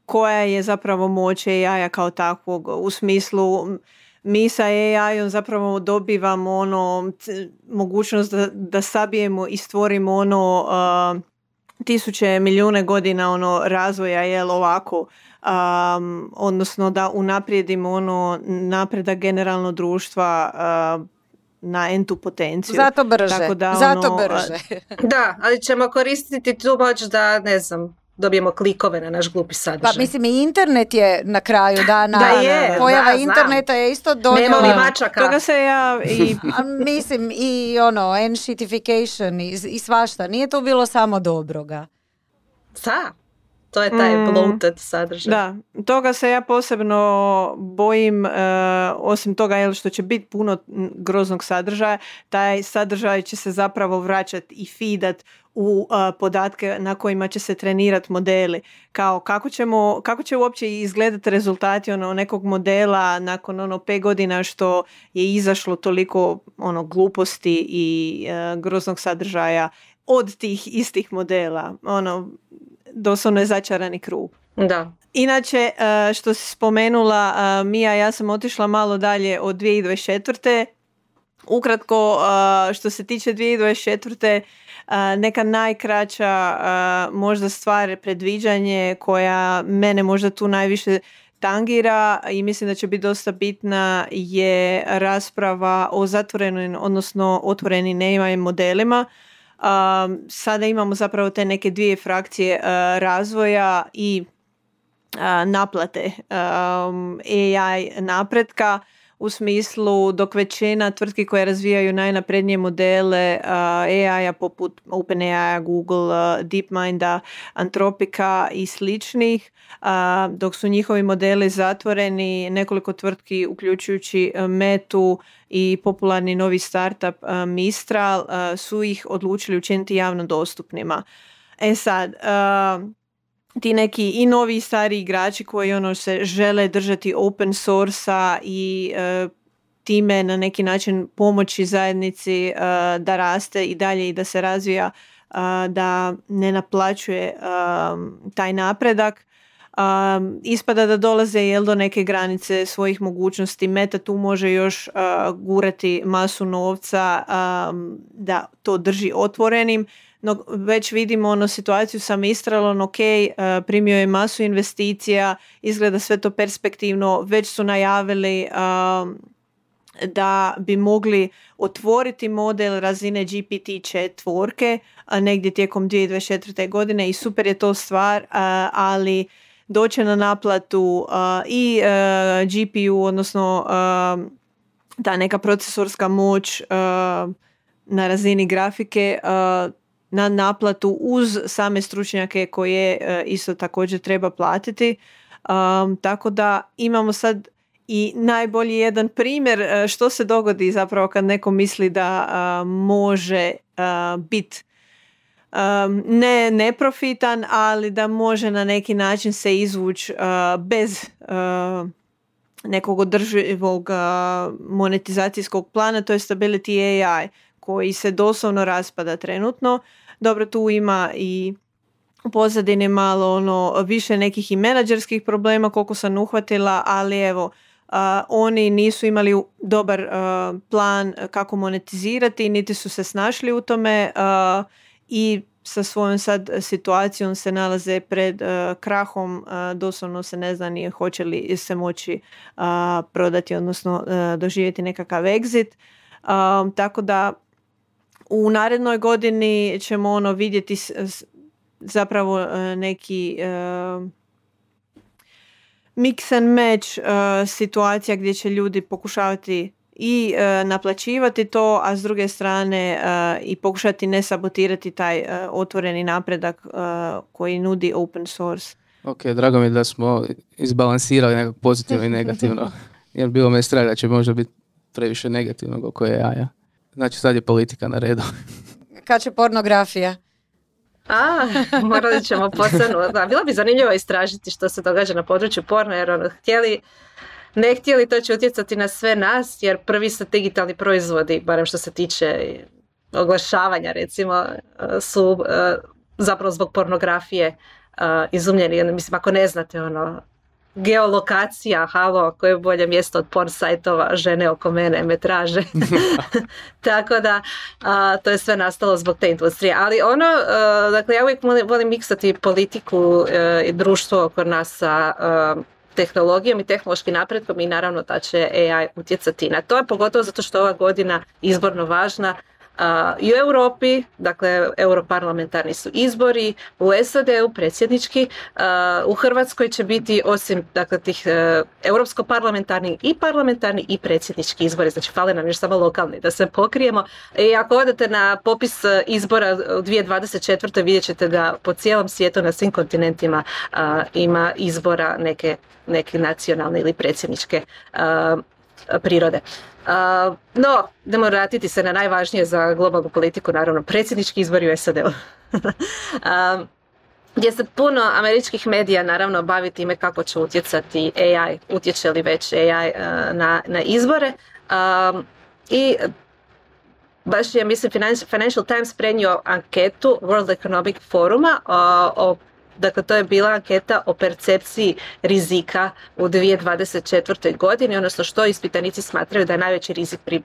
koja je zapravo moć AI-a kao takvog u smislu mi sa AI-om zapravo dobivamo ono mogućnost da, da sabijemo i stvorimo ono uh, tisuće milijune godina ono razvoja jel ovako um, odnosno da unaprijedimo ono napredak generalno društva uh, na entu potenciju. Zato brže. Tako da, Zato ono, brže. da, ali ćemo koristiti tu moć da, ne znam, dobijemo klikove na naš glupi sadržaj. Pa mislim i internet je na kraju dana. da je, Pojava interneta je isto donijela. Nema li mačaka. Toga se ja i... A, mislim i ono, enshitification i, i svašta. Nije to bilo samo dobroga. Da, to je taj mm, bloated sadržaj. Da, toga se ja posebno bojim, uh, osim toga jel, što će biti puno groznog sadržaja, taj sadržaj će se zapravo vraćati i feedat u uh, podatke na kojima će se trenirati modeli. Kao kako, ćemo, kako će uopće izgledati rezultati ono, nekog modela nakon ono pet godina što je izašlo toliko ono gluposti i uh, groznog sadržaja od tih istih modela. Ono, doslovno je začarani krug. Da. Inače, e, što si spomenula, e, Mija, ja sam otišla malo dalje od 2024. Ukratko, što se tiče 2024. Neka najkraća možda stvar predviđanje koja mene možda tu najviše tangira i mislim da će biti dosta bitna je rasprava o zatvorenim, odnosno otvorenim neimajim modelima. Um, sada imamo zapravo te neke dvije frakcije razvoja i naplate um, AI napretka u smislu dok većina tvrtki koje razvijaju najnaprednije modele uh, AI-a poput OpenAI, Google, uh, DeepMinda, Antropika i sličnih, uh, dok su njihovi modeli zatvoreni, nekoliko tvrtki uključujući Metu i popularni novi startup Mistral su ih odlučili učiniti javno dostupnima. E sad, ti neki i novi i stari igrači koji ono se žele držati open source i e, time na neki način pomoći zajednici e, da raste i dalje i da se razvija e, da ne naplaćuje taj napredak. Ispada da dolaze jel do neke granice svojih mogućnosti. Meta tu može još gurati masu novca da to drži otvorenim no već vidimo ono situaciju sa Mistralom, ok, e, primio je masu investicija, izgleda sve to perspektivno, već su najavili da bi mogli otvoriti model razine GPT četvorke negdje tijekom 2024. godine i super je to stvar, ali doće na naplatu i GPU, odnosno ta neka procesorska moć na razini grafike na naplatu uz same stručnjake koje isto također treba platiti. tako da imamo sad i najbolji jedan primjer što se dogodi zapravo kad neko misli da može biti ne neprofitan, ali da može na neki način se izvući bez nekog održivog monetizacijskog plana, to je Stability AI koji se doslovno raspada trenutno. Dobro, tu ima i u pozadini malo ono, više nekih i menadžerskih problema koliko sam uhvatila, ali evo, oni nisu imali dobar plan kako monetizirati, niti su se snašli u tome i sa svojom sad situacijom se nalaze pred krahom, doslovno se ne zna ni hoće li se moći prodati, odnosno doživjeti nekakav exit. tako da u narednoj godini ćemo ono vidjeti zapravo neki mix and match situacija gdje će ljudi pokušavati i e, naplaćivati to, a s druge strane e, i pokušati ne sabotirati taj e, otvoreni napredak koji nudi open source. Ok, drago mi je da smo izbalansirali nekako pozitivno i negativno. Jer bilo me strah da će možda biti previše negativnog oko AI-a. Znači sad je politika na redu. Kad će pornografija? A, morali ćemo posebno. Da, bilo bi zanimljivo istražiti što se događa na području porno, jer ono, htjeli ne htjeli, to će utjecati na sve nas, jer prvi su digitalni proizvodi, barem što se tiče oglašavanja recimo, su e, zapravo zbog pornografije e, izumljeni. Mislim, ako ne znate, ono, geolokacija, halo, koje je bolje mjesto od porn sajtova, žene oko mene me traže. Tako da, to je sve nastalo zbog te industrije. Ali ono, e, dakle, ja uvijek volim miksati politiku i društvo oko nas sa tehnologijom i tehnološkim napretkom i naravno da će AI utjecati na to, pogotovo zato što ova godina izborno važna i u Europi, dakle europarlamentarni su izbori, u SAD-u predsjednički, u Hrvatskoj će biti osim dakle, tih e, europsko-parlamentarni i parlamentarni i predsjednički izbori, znači fale nam još samo lokalni da se pokrijemo. I ako odete na popis e, izbora u 2024. vidjet ćete da po cijelom svijetu na svim kontinentima ima izbora neke, neke nacionalne ili predsjedničke prirode. no, idemo vratiti se na najvažnije za globalnu politiku, naravno predsjednički izbori u SAD-u. gdje se puno američkih medija naravno bavi time kako će utjecati AI, utječe li već AI na, na izbore. I baš je, mislim, Financial Times prenio anketu World Economic Foruma o Dakle, to je bila anketa o percepciji rizika u 2024. godini, odnosno što ispitanici smatraju da je najveći rizik, pri,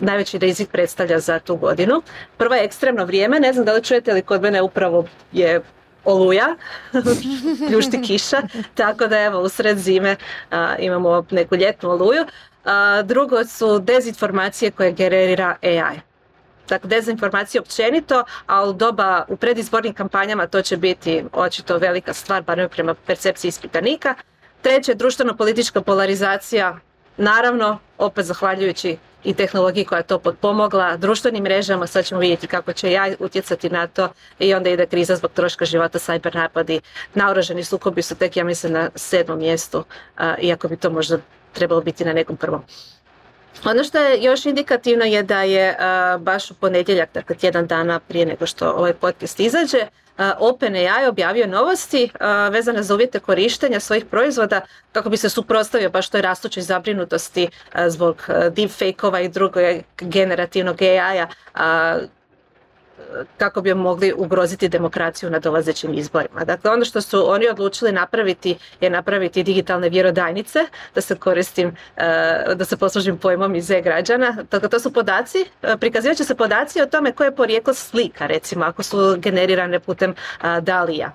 najveći rizik predstavlja za tu godinu. Prvo je ekstremno vrijeme, ne znam da li čujete li kod mene upravo je oluja, pljušti kiša, tako da evo u sred zime imamo neku ljetnu oluju. drugo su dezinformacije koje generira AI dakle dezinformacije općenito, a doba u predizbornim kampanjama to će biti očito velika stvar, barem prema percepciji ispitanika. Treće, društveno-politička polarizacija, naravno, opet zahvaljujući i tehnologiji koja je to potpomogla, društvenim mrežama, sad ćemo vidjeti kako će ja utjecati na to i onda ide kriza zbog troška života, cyber napadi, naoruženi sukobi su tek, ja mislim, na sedmom mjestu, iako bi to možda trebalo biti na nekom prvom. Ono što je još indikativno je da je baš u ponedjeljak, dakle tjedan dana prije nego što ovaj podcast izađe, uh, OpenAI objavio novosti vezane za uvjete korištenja svojih proizvoda kako bi se suprotstavio baš toj rastućoj zabrinutosti zbog deepfake-ova i drugog generativnog AI-a kako bi mogli ugroziti demokraciju na dolazećim izborima. Dakle, ono što su oni odlučili napraviti je napraviti digitalne vjerodajnice, da se koristim, e, da se poslužim pojmom iz e-građana. Dakle, to su podaci, e, prikazivat će se podaci o tome koje je porijeklo slika, recimo, ako su generirane putem Dalija.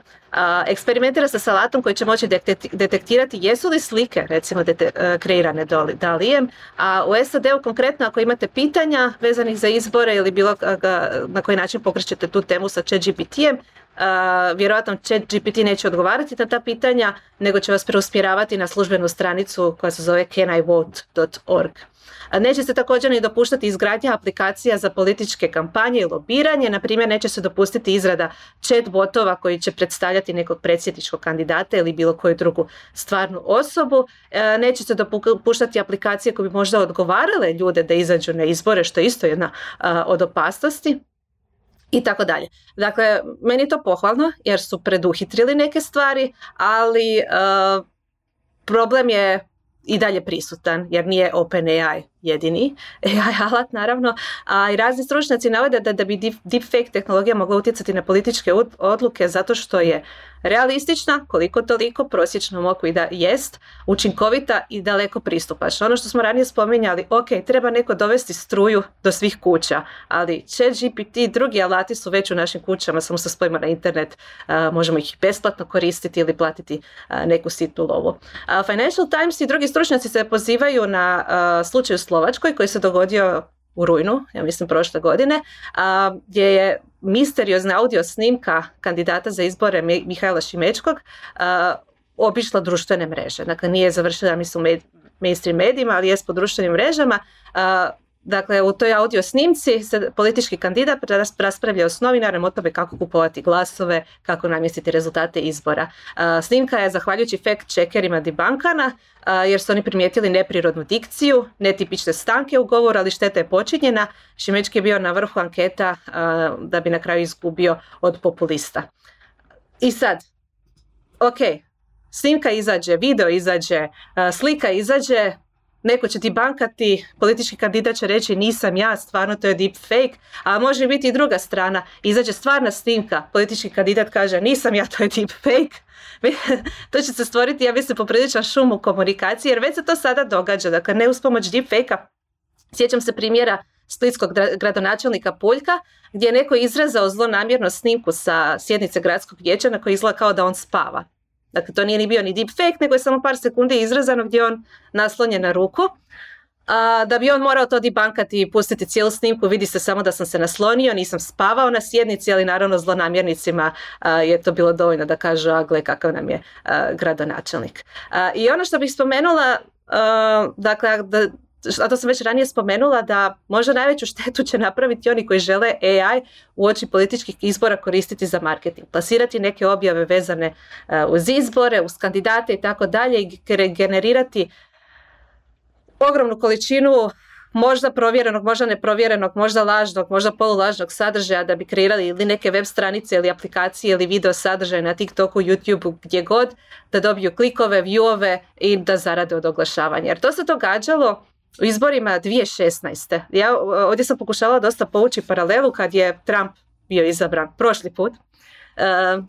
Eksperimentira sa salatom koji će moći detektirati jesu li slike recimo dete, kreirane dalijem, a u SAD-u konkretno ako imate pitanja vezanih za izbore ili bilo na koji način pokrećete tu temu sa ChatGPT-em, Uh, vjerojatno neće odgovarati na ta pitanja, nego će vas preusmjeravati na službenu stranicu koja se zove canivote.org. Neće se također ni dopuštati izgradnja aplikacija za političke kampanje i lobiranje, na primjer neće se dopustiti izrada chat botova koji će predstavljati nekog predsjedničkog kandidata ili bilo koju drugu stvarnu osobu. E, neće se dopuštati aplikacije koje bi možda odgovarale ljude da izađu na izbore, što je isto jedna od opasnosti i tako dalje. Dakle, meni je to pohvalno jer su preduhitrili neke stvari, ali problem je i dalje prisutan jer nije OpenAI jedini AI alat naravno, a i razni stručnjaci navode da, da bi deepfake tehnologija mogla utjecati na političke odluke zato što je realistična, koliko toliko, prosječnom oku i da jest, učinkovita i daleko pristupačna. Ono što smo ranije spominjali, ok, treba neko dovesti struju do svih kuća, ali chat GPT i drugi alati su već u našim kućama, samo se spojimo na internet, možemo ih besplatno koristiti ili platiti neku sitnu lovu. Financial Times i drugi stručnjaci se pozivaju na slučaju Slovačkoj koji se dogodio u rujnu, ja mislim prošle godine, a, gdje je misteriozna audio snimka kandidata za izbore Mihajla Šimečkog a, obišla društvene mreže. Dakle, nije završila, mislim, u mainstream medijima, ali je po društvenim mrežama. Dakle, u toj audio snimci se politički kandidat raspravlja s novinarem o tome kako kupovati glasove, kako namjestiti rezultate izbora. Snimka je zahvaljujući fact checkerima Dibankana, jer su oni primijetili neprirodnu dikciju, netipične stanke u govoru, ali šteta je počinjena. Šimečki je bio na vrhu anketa da bi na kraju izgubio od populista. I sad, ok, snimka izađe, video izađe, slika izađe, Neko će ti bankati, politički kandidat će reći nisam ja, stvarno to je deep fake, a može biti i druga strana. Izađe stvarna snimka, politički kandidat kaže nisam ja, to je deep fake. to će se stvoriti, ja mislim, popriličan šum u komunikaciji, jer već se to sada događa. Dakle, ne uz pomoć deepfake-a. Sjećam se primjera splitskog gradonačelnika Puljka, gdje je neko izrezao zlonamjerno snimku sa sjednice gradskog vijeća na koji izgleda kao da on spava. Dakle, to nije ni bio ni deep fake, nego je samo par sekundi izrezano gdje on naslonjen na ruku. A, da bi on morao to dibankati i pustiti cijelu snimku, vidi se samo da sam se naslonio, nisam spavao na sjednici, ali naravno zlonamjernicima je to bilo dovoljno da kažu, a gle kakav nam je gradonačelnik. I ono što bih spomenula, dakle, da, a to sam već ranije spomenula, da možda najveću štetu će napraviti oni koji žele AI u oči političkih izbora koristiti za marketing. Plasirati neke objave vezane e, uz izbore, uz kandidate i tako dalje i generirati ogromnu količinu možda provjerenog, možda neprovjerenog, možda lažnog, možda polulažnog sadržaja da bi kreirali ili neke web stranice ili aplikacije ili video sadržaje na TikToku, YouTubeu, gdje god, da dobiju klikove, viewove i da zarade od oglašavanja. Jer to se događalo u izborima 2016. Ja ovdje sam pokušala dosta povući paralelu kad je Trump bio izabran prošli put uh,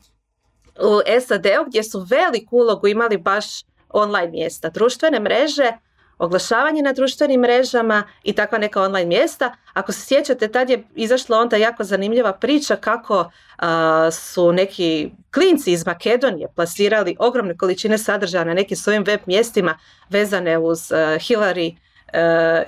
u SAD-u gdje su veliku ulogu imali baš online mjesta, društvene mreže, oglašavanje na društvenim mrežama i takva neka online mjesta. Ako se sjećate, tad je izašla onda jako zanimljiva priča kako uh, su neki klinci iz Makedonije plasirali ogromne količine sadržaja na nekim svojim web mjestima vezane uz uh, Hillary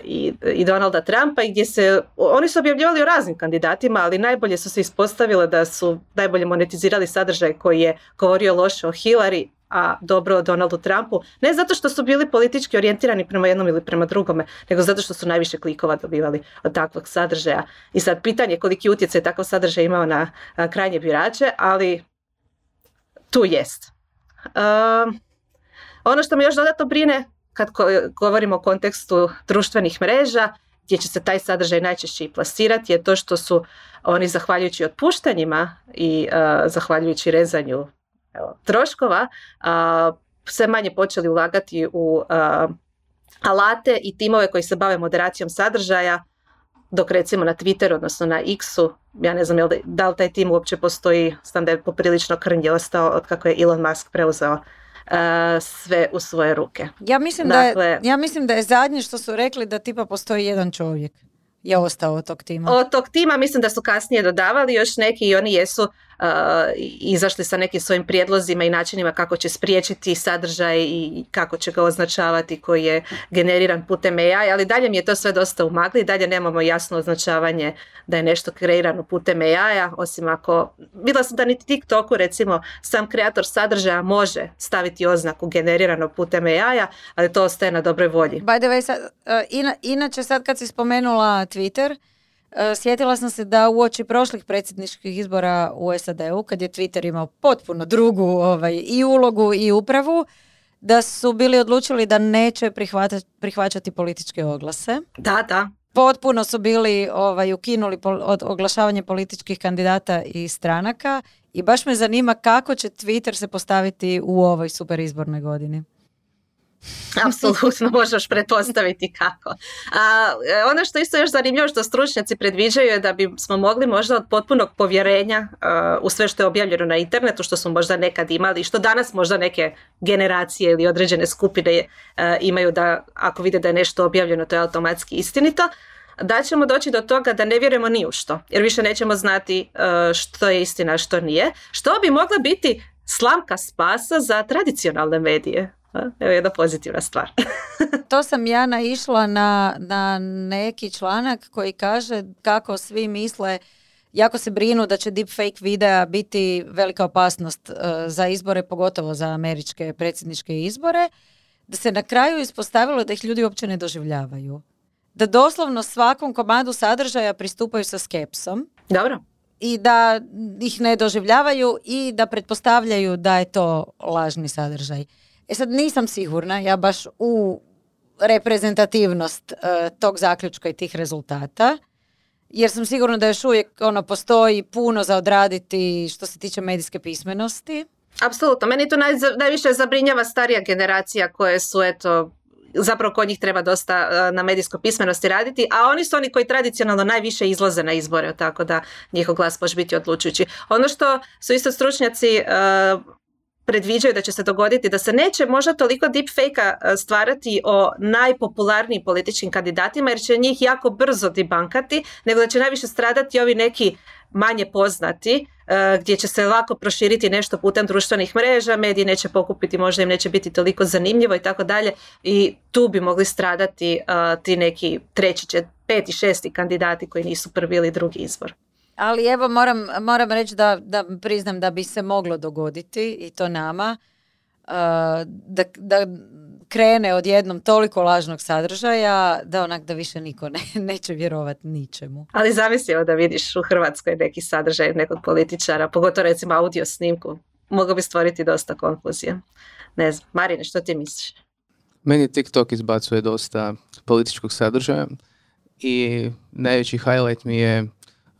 i, i Donalda Trumpa i gdje se, oni su objavljivali o raznim kandidatima, ali najbolje su se ispostavile da su najbolje monetizirali sadržaj koji je govorio loše o Hillary, a dobro o Donaldu Trumpu, ne zato što su bili politički orijentirani prema jednom ili prema drugome, nego zato što su najviše klikova dobivali od takvog sadržaja. I sad pitanje koliki utjecaj takav sadržaj imao na, krajnje birače, ali tu jest. ono što me još dodatno brine kad govorimo o kontekstu društvenih mreža, gdje će se taj sadržaj najčešće i plasirati, je to što su oni zahvaljujući otpuštanjima i zahvaljujući rezanju evo, troškova uh, sve manje počeli ulagati u alate i timove koji se bave moderacijom sadržaja, dok recimo na Twitteru, odnosno na X-u, ja ne znam da li taj tim uopće postoji, znam da je poprilično krnje ostao od kako je Elon Musk preuzeo sve u svoje ruke. Ja mislim, da je, dakle- ja mislim da je zadnje što su rekli da tipa postoji jedan čovjek je ostao od tog tima. Od tog tima mislim da su kasnije dodavali još neki i oni jesu izašli sa nekim svojim prijedlozima i načinima kako će spriječiti sadržaj i kako će ga označavati koji je generiran putem AI, ali dalje mi je to sve dosta umagli, dalje nemamo jasno označavanje da je nešto kreirano putem AI-a, osim ako, vidjela sam da niti TikToku recimo sam kreator sadržaja može staviti oznaku generirano putem AI-a, ali to ostaje na dobroj volji. By the way, sad, uh, inače sad kad si spomenula Twitter, sjetila sam se da u oči prošlih predsjedničkih izbora u SAD-u, kad je Twitter imao potpuno drugu ovaj, i ulogu i upravu, da su bili odlučili da neće prihvaćati političke oglase. Da, da. Potpuno su bili ovaj, ukinuli od oglašavanje političkih kandidata i stranaka i baš me zanima kako će Twitter se postaviti u ovoj super izbornoj godini. Apsolutno možeš pretpostaviti kako. A, e, ono što isto još zanimljivo što stručnjaci predviđaju je da bi smo mogli možda od potpunog povjerenja e, u sve što je objavljeno na internetu, što smo možda nekad imali, što danas možda neke generacije ili određene skupine e, imaju da ako vide da je nešto objavljeno to je automatski istinito, da ćemo doći do toga da ne vjerujemo ni u što, jer više nećemo znati što je istina, što nije, što bi mogla biti slamka spasa za tradicionalne medije. Evo jedna pozitivna stvar. to sam ja naišla na, na neki članak koji kaže kako svi misle jako se brinu da će deepfake videa biti velika opasnost uh, za izbore, pogotovo za američke predsjedničke izbore, da se na kraju ispostavilo da ih ljudi uopće ne doživljavaju. Da doslovno svakom komadu sadržaja pristupaju sa skepsom. Dobro. I da ih ne doživljavaju i da pretpostavljaju da je to lažni sadržaj. E sad nisam sigurna, ja baš u reprezentativnost uh, tog zaključka i tih rezultata, jer sam sigurna da još uvijek ono postoji puno za odraditi što se tiče medijske pismenosti. Apsolutno, meni to naj, najviše zabrinjava starija generacija koje su eto zapravo kod njih treba dosta e, na medijskoj pismenosti raditi, a oni su oni koji tradicionalno najviše izlaze na izbore, tako da njihov glas može biti odlučujući. Ono što su isto stručnjaci e, predviđaju da će se dogoditi da se neće možda toliko deepfake stvarati o najpopularnijim političkim kandidatima jer će njih jako brzo debankati, nego da će najviše stradati ovi neki manje poznati gdje će se lako proširiti nešto putem društvenih mreža, mediji neće pokupiti, možda im neće biti toliko zanimljivo i tako dalje i tu bi mogli stradati ti neki treći, peti, šesti kandidati koji nisu prvi ili drugi izbor. Ali evo moram, moram reći da, da priznam da bi se moglo dogoditi i to nama uh, da, da krene odjednom toliko lažnog sadržaja da onak da više niko ne, neće vjerovati ničemu. Ali zamislimo da vidiš u Hrvatskoj neki sadržaj nekog političara, pogotovo recimo audio snimku, mogao bi stvoriti dosta konfuzije. Ne znam, Marine, što ti misliš? Meni TikTok izbacuje dosta političkog sadržaja i najveći highlight mi je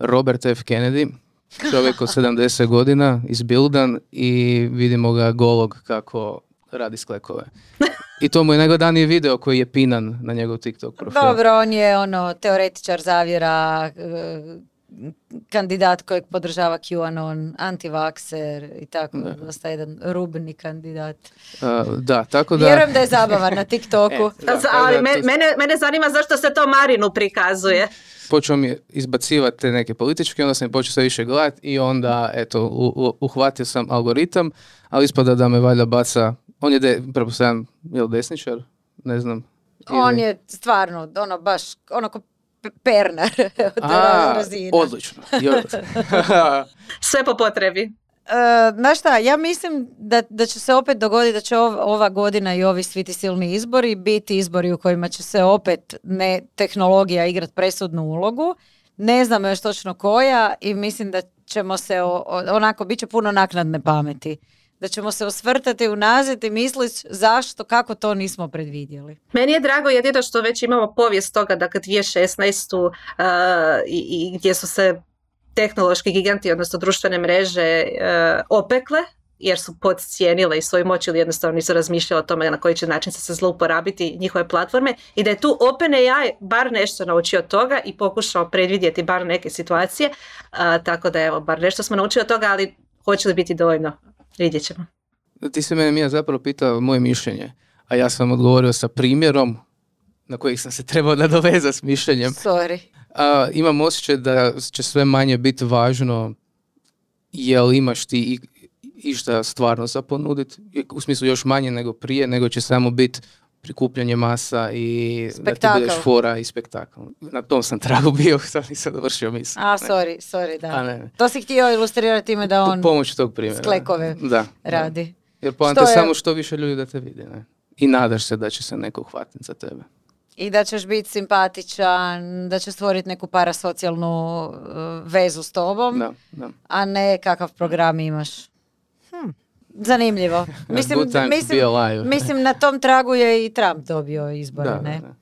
Robert F. Kennedy, čovjek od 70 godina, izbildan i vidimo ga golog kako radi sklekove. I to mu je najgledaniji video koji je pinan na njegov TikTok profil. Dobro, on je ono teoretičar zavjera, eh, kandidat kojeg podržava QAnon, antivakser i tako, da. dosta jedan rubni kandidat. da, tako da... Vjerujem da je zabavan na TikToku. E, ali mene, mene zanima zašto se to Marinu prikazuje počeo mi izbacivati te neke političke, onda sam počeo sve više gledati i onda, eto, uhvatio sam algoritam, ali ispada da me valjda baca, on je, de, pretpostavljam, je li desničar? Ne znam. On je stvarno, ono, baš, ono ko pernar od A, Odlično. sve po potrebi. Uh, znaš šta, ja mislim da, da će se opet dogoditi da će ova godina i ovi sviti silni izbori biti izbori u kojima će se opet ne tehnologija igrati presudnu ulogu. Ne znam još točno koja i mislim da ćemo se onako, bit će puno naknadne pameti. Da ćemo se osvrtati unazad i misliti zašto, kako to nismo predvidjeli. Meni je drago jedino što već imamo povijest toga da kad 2016. Uh, i, i gdje su se tehnološki giganti, odnosno društvene mreže e, opekle jer su podcijenile i svoju moć ili jednostavno nisu razmišljali o tome na koji će način se zlouporabiti njihove platforme i da je tu OpenAI bar nešto naučio od toga i pokušao predvidjeti bar neke situacije, tako da evo, bar nešto smo naučili od toga, ali hoće li biti dovoljno, vidjet ćemo. Ti se mene Mija zapravo pitao moje mišljenje, a ja sam odgovorio sa primjerom na kojih sam se trebao nadovezati s mišljenjem. Sorry a, imam osjećaj da će sve manje biti važno jel imaš ti i, išta stvarno za ponuditi, u smislu još manje nego prije, nego će samo biti prikupljanje masa i da ti budeš fora i spektakl. Na tom sam tragu bio, sad nisam dovršio misl. A, sorry, sorry, da. A, ne, To si htio ilustrirati time da on pomoć tog primjera. sklekove da, radi. Da. Jer poanta je samo što više ljudi da te vidi, ne? I nadaš se da će se neko hvatiti za tebe. I da ćeš biti simpatičan, da će stvoriti neku parasocijalnu uh, vezu s tobom, da, da. a ne kakav program imaš. Hm. Zanimljivo. Mislim, mislim, mislim, na tom tragu je i Trump dobio izbore, da, ne? Da,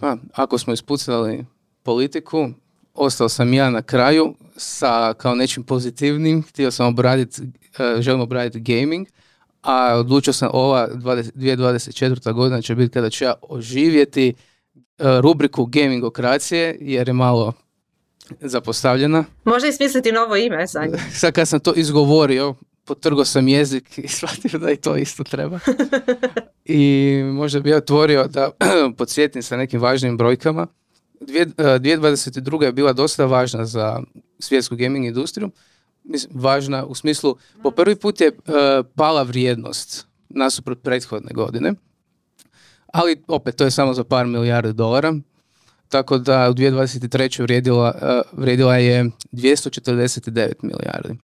Pa, ako smo ispucali politiku, ostao sam ja na kraju sa kao nečim pozitivnim, htio sam obraditi, uh, želim obraditi gaming, a odlučio sam ova 20, 2024. godina će biti kada ću ja oživjeti uh, rubriku gamingokracije, jer je malo zapostavljena. Možda i smisliti novo ime za Sad kad sam to izgovorio, potrgo sam jezik i shvatio da i to isto treba. I možda bi ja otvorio da podsjetim sa nekim važnim brojkama. 2022. E, je bila dosta važna za svjetsku gaming industriju. Mislim, važna u smislu, po prvi put je uh, pala vrijednost nasuprot prethodne godine. Ali opet, to je samo za par milijardi dolara. Tako da u 2023. vrijedila, uh, vrijedila je 249 milijardi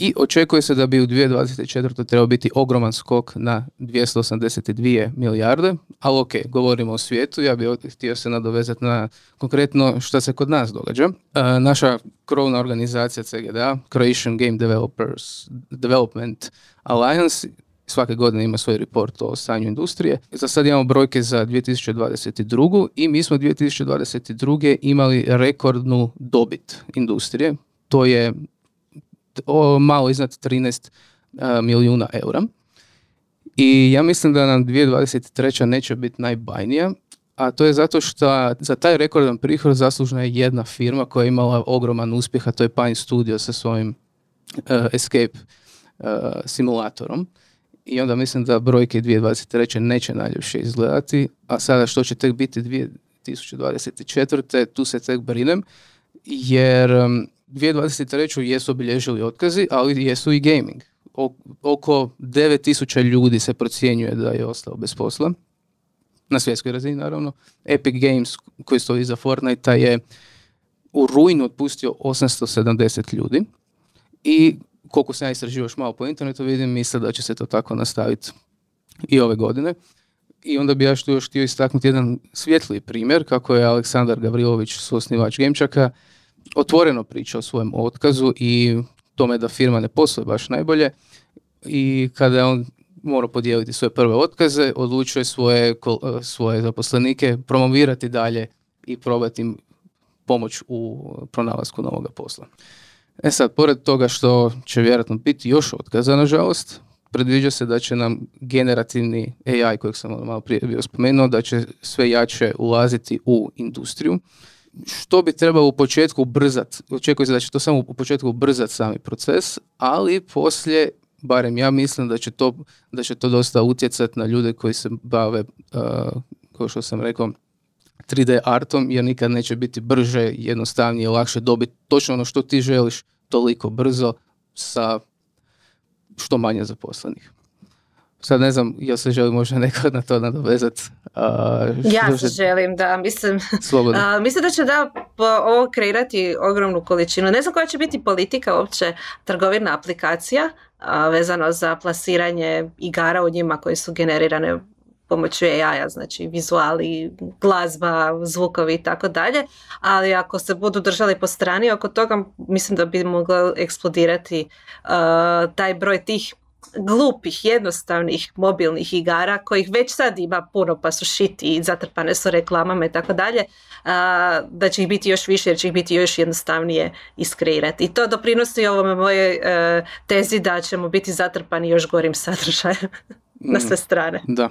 i očekuje se da bi u 2024. trebao biti ogroman skok na 282 milijarde, ali ok, govorimo o svijetu, ja bih htio se nadovezati na konkretno što se kod nas događa. E, naša krovna organizacija CGDA, Croatian Game Developers Development Alliance, svake godine ima svoj report o stanju industrije. Za sad imamo brojke za 2022. i mi smo 2022. imali rekordnu dobit industrije. To je o, malo iznad 13 milijuna eura. I ja mislim da nam 2023. neće biti najbajnija, a to je zato što za taj rekordan prihod zaslužna je jedna firma koja je imala ogroman uspjeh, a to je Pine Studio sa svojim Escape simulatorom. I onda mislim da brojke 2023. neće najljepše izgledati, a sada što će tek biti 2024. tu se tek brinem, jer 2023. jesu obilježili otkazi, ali jesu i gaming. O, oko 9000 ljudi se procjenjuje da je ostao bez posla. Na svjetskoj razini, naravno. Epic Games, koji stoji iza Fortnite, je u rujnu otpustio 870 ljudi. I koliko sam ja istražio još malo po internetu, vidim, misle da će se to tako nastaviti i ove godine. I onda bi ja što još htio istaknuti jedan svjetliji primjer, kako je Aleksandar Gavrilović, suosnivač Gamečaka, otvoreno priča o svojem otkazu i tome da firma ne posluje baš najbolje i kada je on morao podijeliti svoje prve otkaze, odlučuje svoje, svoje zaposlenike promovirati dalje i probati im pomoć u pronalasku novog posla. E sad, pored toga što će vjerojatno biti još otkaza, nažalost, predviđa se da će nam generativni AI, kojeg sam malo prije bio spomenuo, da će sve jače ulaziti u industriju što bi trebalo u početku ubrzati, očekuje se da će to samo u početku ubrzati sami proces, ali poslije, barem ja mislim da će to, da će to dosta utjecati na ljude koji se bave, uh, kao što sam rekao, 3D artom, jer nikad neće biti brže, jednostavnije, lakše dobiti točno ono što ti želiš toliko brzo sa što manje zaposlenih. Sad ne znam, jel se želi možda neko na to nadovezati? ja se želim, da, mislim, mislim da će da ovo kreirati ogromnu količinu. Ne znam koja će biti politika uopće trgovina aplikacija vezano za plasiranje igara u njima koje su generirane pomoću AI-a, znači vizuali, glazba, zvukovi i tako dalje, ali ako se budu držali po strani oko toga, mislim da bi mogla eksplodirati taj broj tih glupih, jednostavnih mobilnih igara kojih već sad ima puno pa su šiti i zatrpane su reklamama i tako dalje, da će ih biti još više jer će ih biti još jednostavnije iskreirati. I to doprinosi ovome moje tezi da ćemo biti zatrpani još gorim sadržajem na sve mm, strane. Da,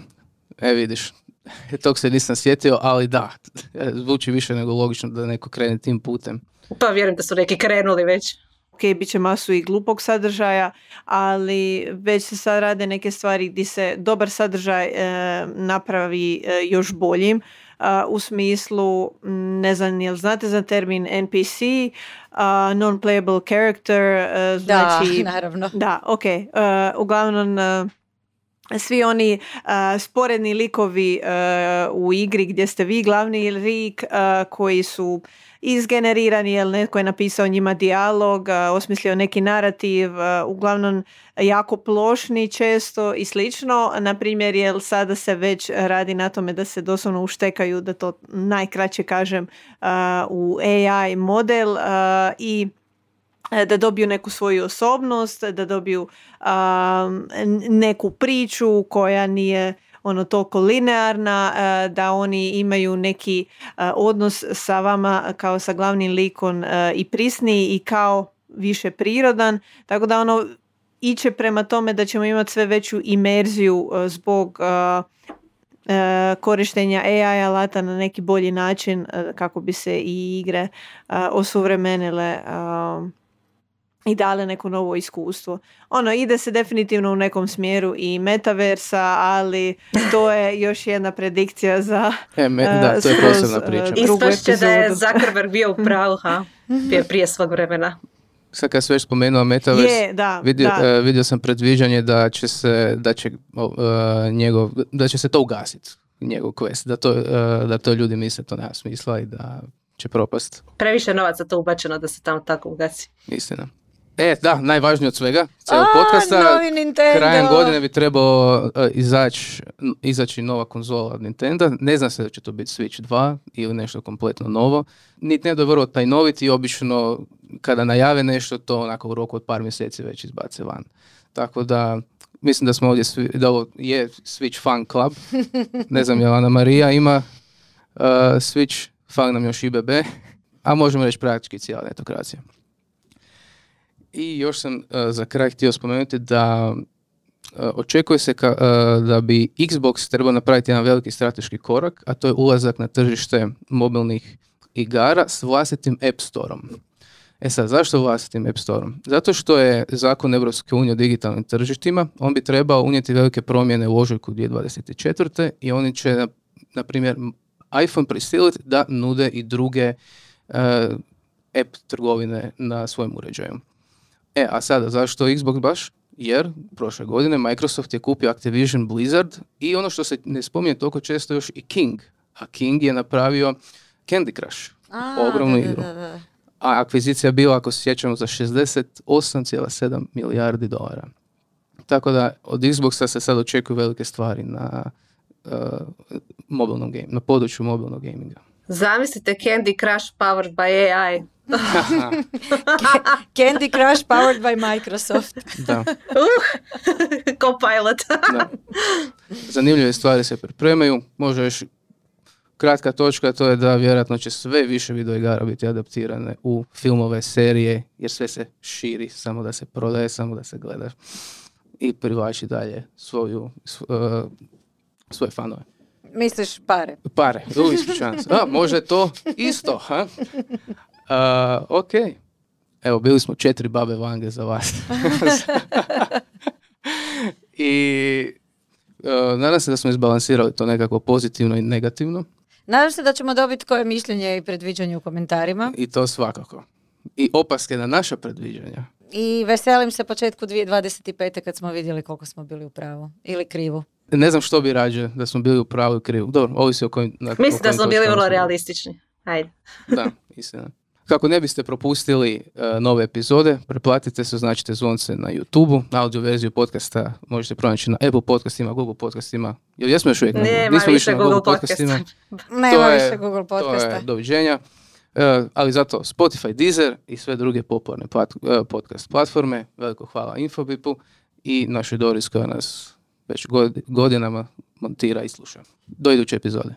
e vidiš, tog se nisam sjetio, ali da, zvuči više nego logično da neko krene tim putem. Pa vjerujem da su neki krenuli već. Bit će masu i glupog sadržaja, ali već se sad rade neke stvari gdje se dobar sadržaj e, napravi e, još boljim. u smislu, ne znam, jel znate za termin NPC, non-playable character, znači... Da, naravno. Da, ok. uglavnom, svi oni sporedni likovi u igri gdje ste vi glavni lik koji su izgenerirani, jer netko je napisao njima dijalog, osmislio neki narativ, uglavnom jako plošni često i slično. Na primjer, jer sada se već radi na tome da se doslovno uštekaju, da to najkraće kažem, u AI model i da dobiju neku svoju osobnost, da dobiju neku priču koja nije ono toliko linearna, e, da oni imaju neki e, odnos sa vama kao sa glavnim likom e, i prisniji i kao više prirodan. Tako da ono iće prema tome da ćemo imati sve veću imerziju zbog korištenja AI alata na neki bolji način kako bi se i igre osuvremenile i dale neko novo iskustvo. Ono, ide se definitivno u nekom smjeru i metaversa, ali to je još jedna predikcija za... E, me, da, to je posebna priča. Ispašće da je Zuckerberg bio u pravu, ha? Prije, prije svog vremena. Sad kad se već spomenuo Metaverse, je, da, vidio, da. Uh, vidio sam predviđanje da će se, da će, uh, njegov, da će se to ugasiti, njegov quest, da to, uh, da to ljudi misle to nema smisla i da će propast. Previše novaca to ubačeno da se tamo tako ugasi. Istina. E, da, najvažnije od svega, cijelog podcasta, krajem godine bi trebao uh, izaći izaći nova konzola od Nintendo. Ne zna se da će to biti Switch 2 ili nešto kompletno novo. Nintendo je vrlo tajnoviti i obično kada najave nešto, to onako u roku od par mjeseci već izbace van. Tako da, mislim da smo ovdje, svi, da ovo je Switch fan club. Ne znam, je Ana Marija ima uh, Switch, fan nam još IBB, a možemo reći praktički cijela netokracija. I još sam uh, za kraj htio spomenuti da uh, očekuje se ka, uh, da bi Xbox trebao napraviti jedan veliki strateški korak, a to je ulazak na tržište mobilnih igara s vlastitim App Storeom. E sad, zašto vlastitim App Storeom? Zato što je zakon Europske unije o digitalnim tržištima, on bi trebao unijeti velike promjene u ožujku 2024. i oni će, na primjer, iPhone prisiliti da nude i druge app trgovine na svojim uređaju. E, a sada, zašto Xbox baš? Jer prošle godine Microsoft je kupio Activision Blizzard i ono što se ne spominje toliko često još i King. A King je napravio Candy Crush, A, ogromnu da, da, igru. da, da. A akvizicija je bila, ako se sjećamo, za 68,7 milijardi dolara. Tako da od Xboxa se sad očekuju velike stvari na uh, mobilnom game, na području mobilnog gaminga. Zamislite Candy Crush powered by AI. Candy Crush powered by Microsoft. da, Uh, Copilot. da. Zanimljive stvari se pripremaju. Može još kratka točka, to je da vjerojatno će sve više videoigara biti adaptirane u filmove, serije, jer sve se širi, samo da se prodaje, samo da se gleda i privlači dalje svoju, sv- uh, svoje fanove. Misliš pare? Pare, u ispričavam se. A, može to isto, ha? Uh, ok. Evo, bili smo četiri babe vange za vas. I uh, nadam se da smo izbalansirali to nekako pozitivno i negativno. Nadam se da ćemo dobiti koje mišljenje i predviđanje u komentarima. I to svakako. I opaske na naša predviđanja. I veselim se početku 2025. kad smo vidjeli koliko smo bili u pravu. Ili krivu. Ne znam što bi rađe da smo bili u pravu i krivu. Dobro, ovisi o kojim... Mislim da smo bili vrlo realistični. Ajde. Da, istina. Kako ne biste propustili e, nove epizode, preplatite se, označite zvonce na YouTube-u, audio verziju podcasta možete pronaći na Apple podcastima, Google podcastima. Jel jesmo još uvijek na Nema Nismo više na Google podcastima. Nema To je- više Google podcasta. To je doviđenja. E, ali zato Spotify, Deezer i sve druge popularne plat- e, podcast platforme. Veliko hvala Infobipu i našoj Doris koja nas već god- godinama montira i sluša. Do iduće epizode.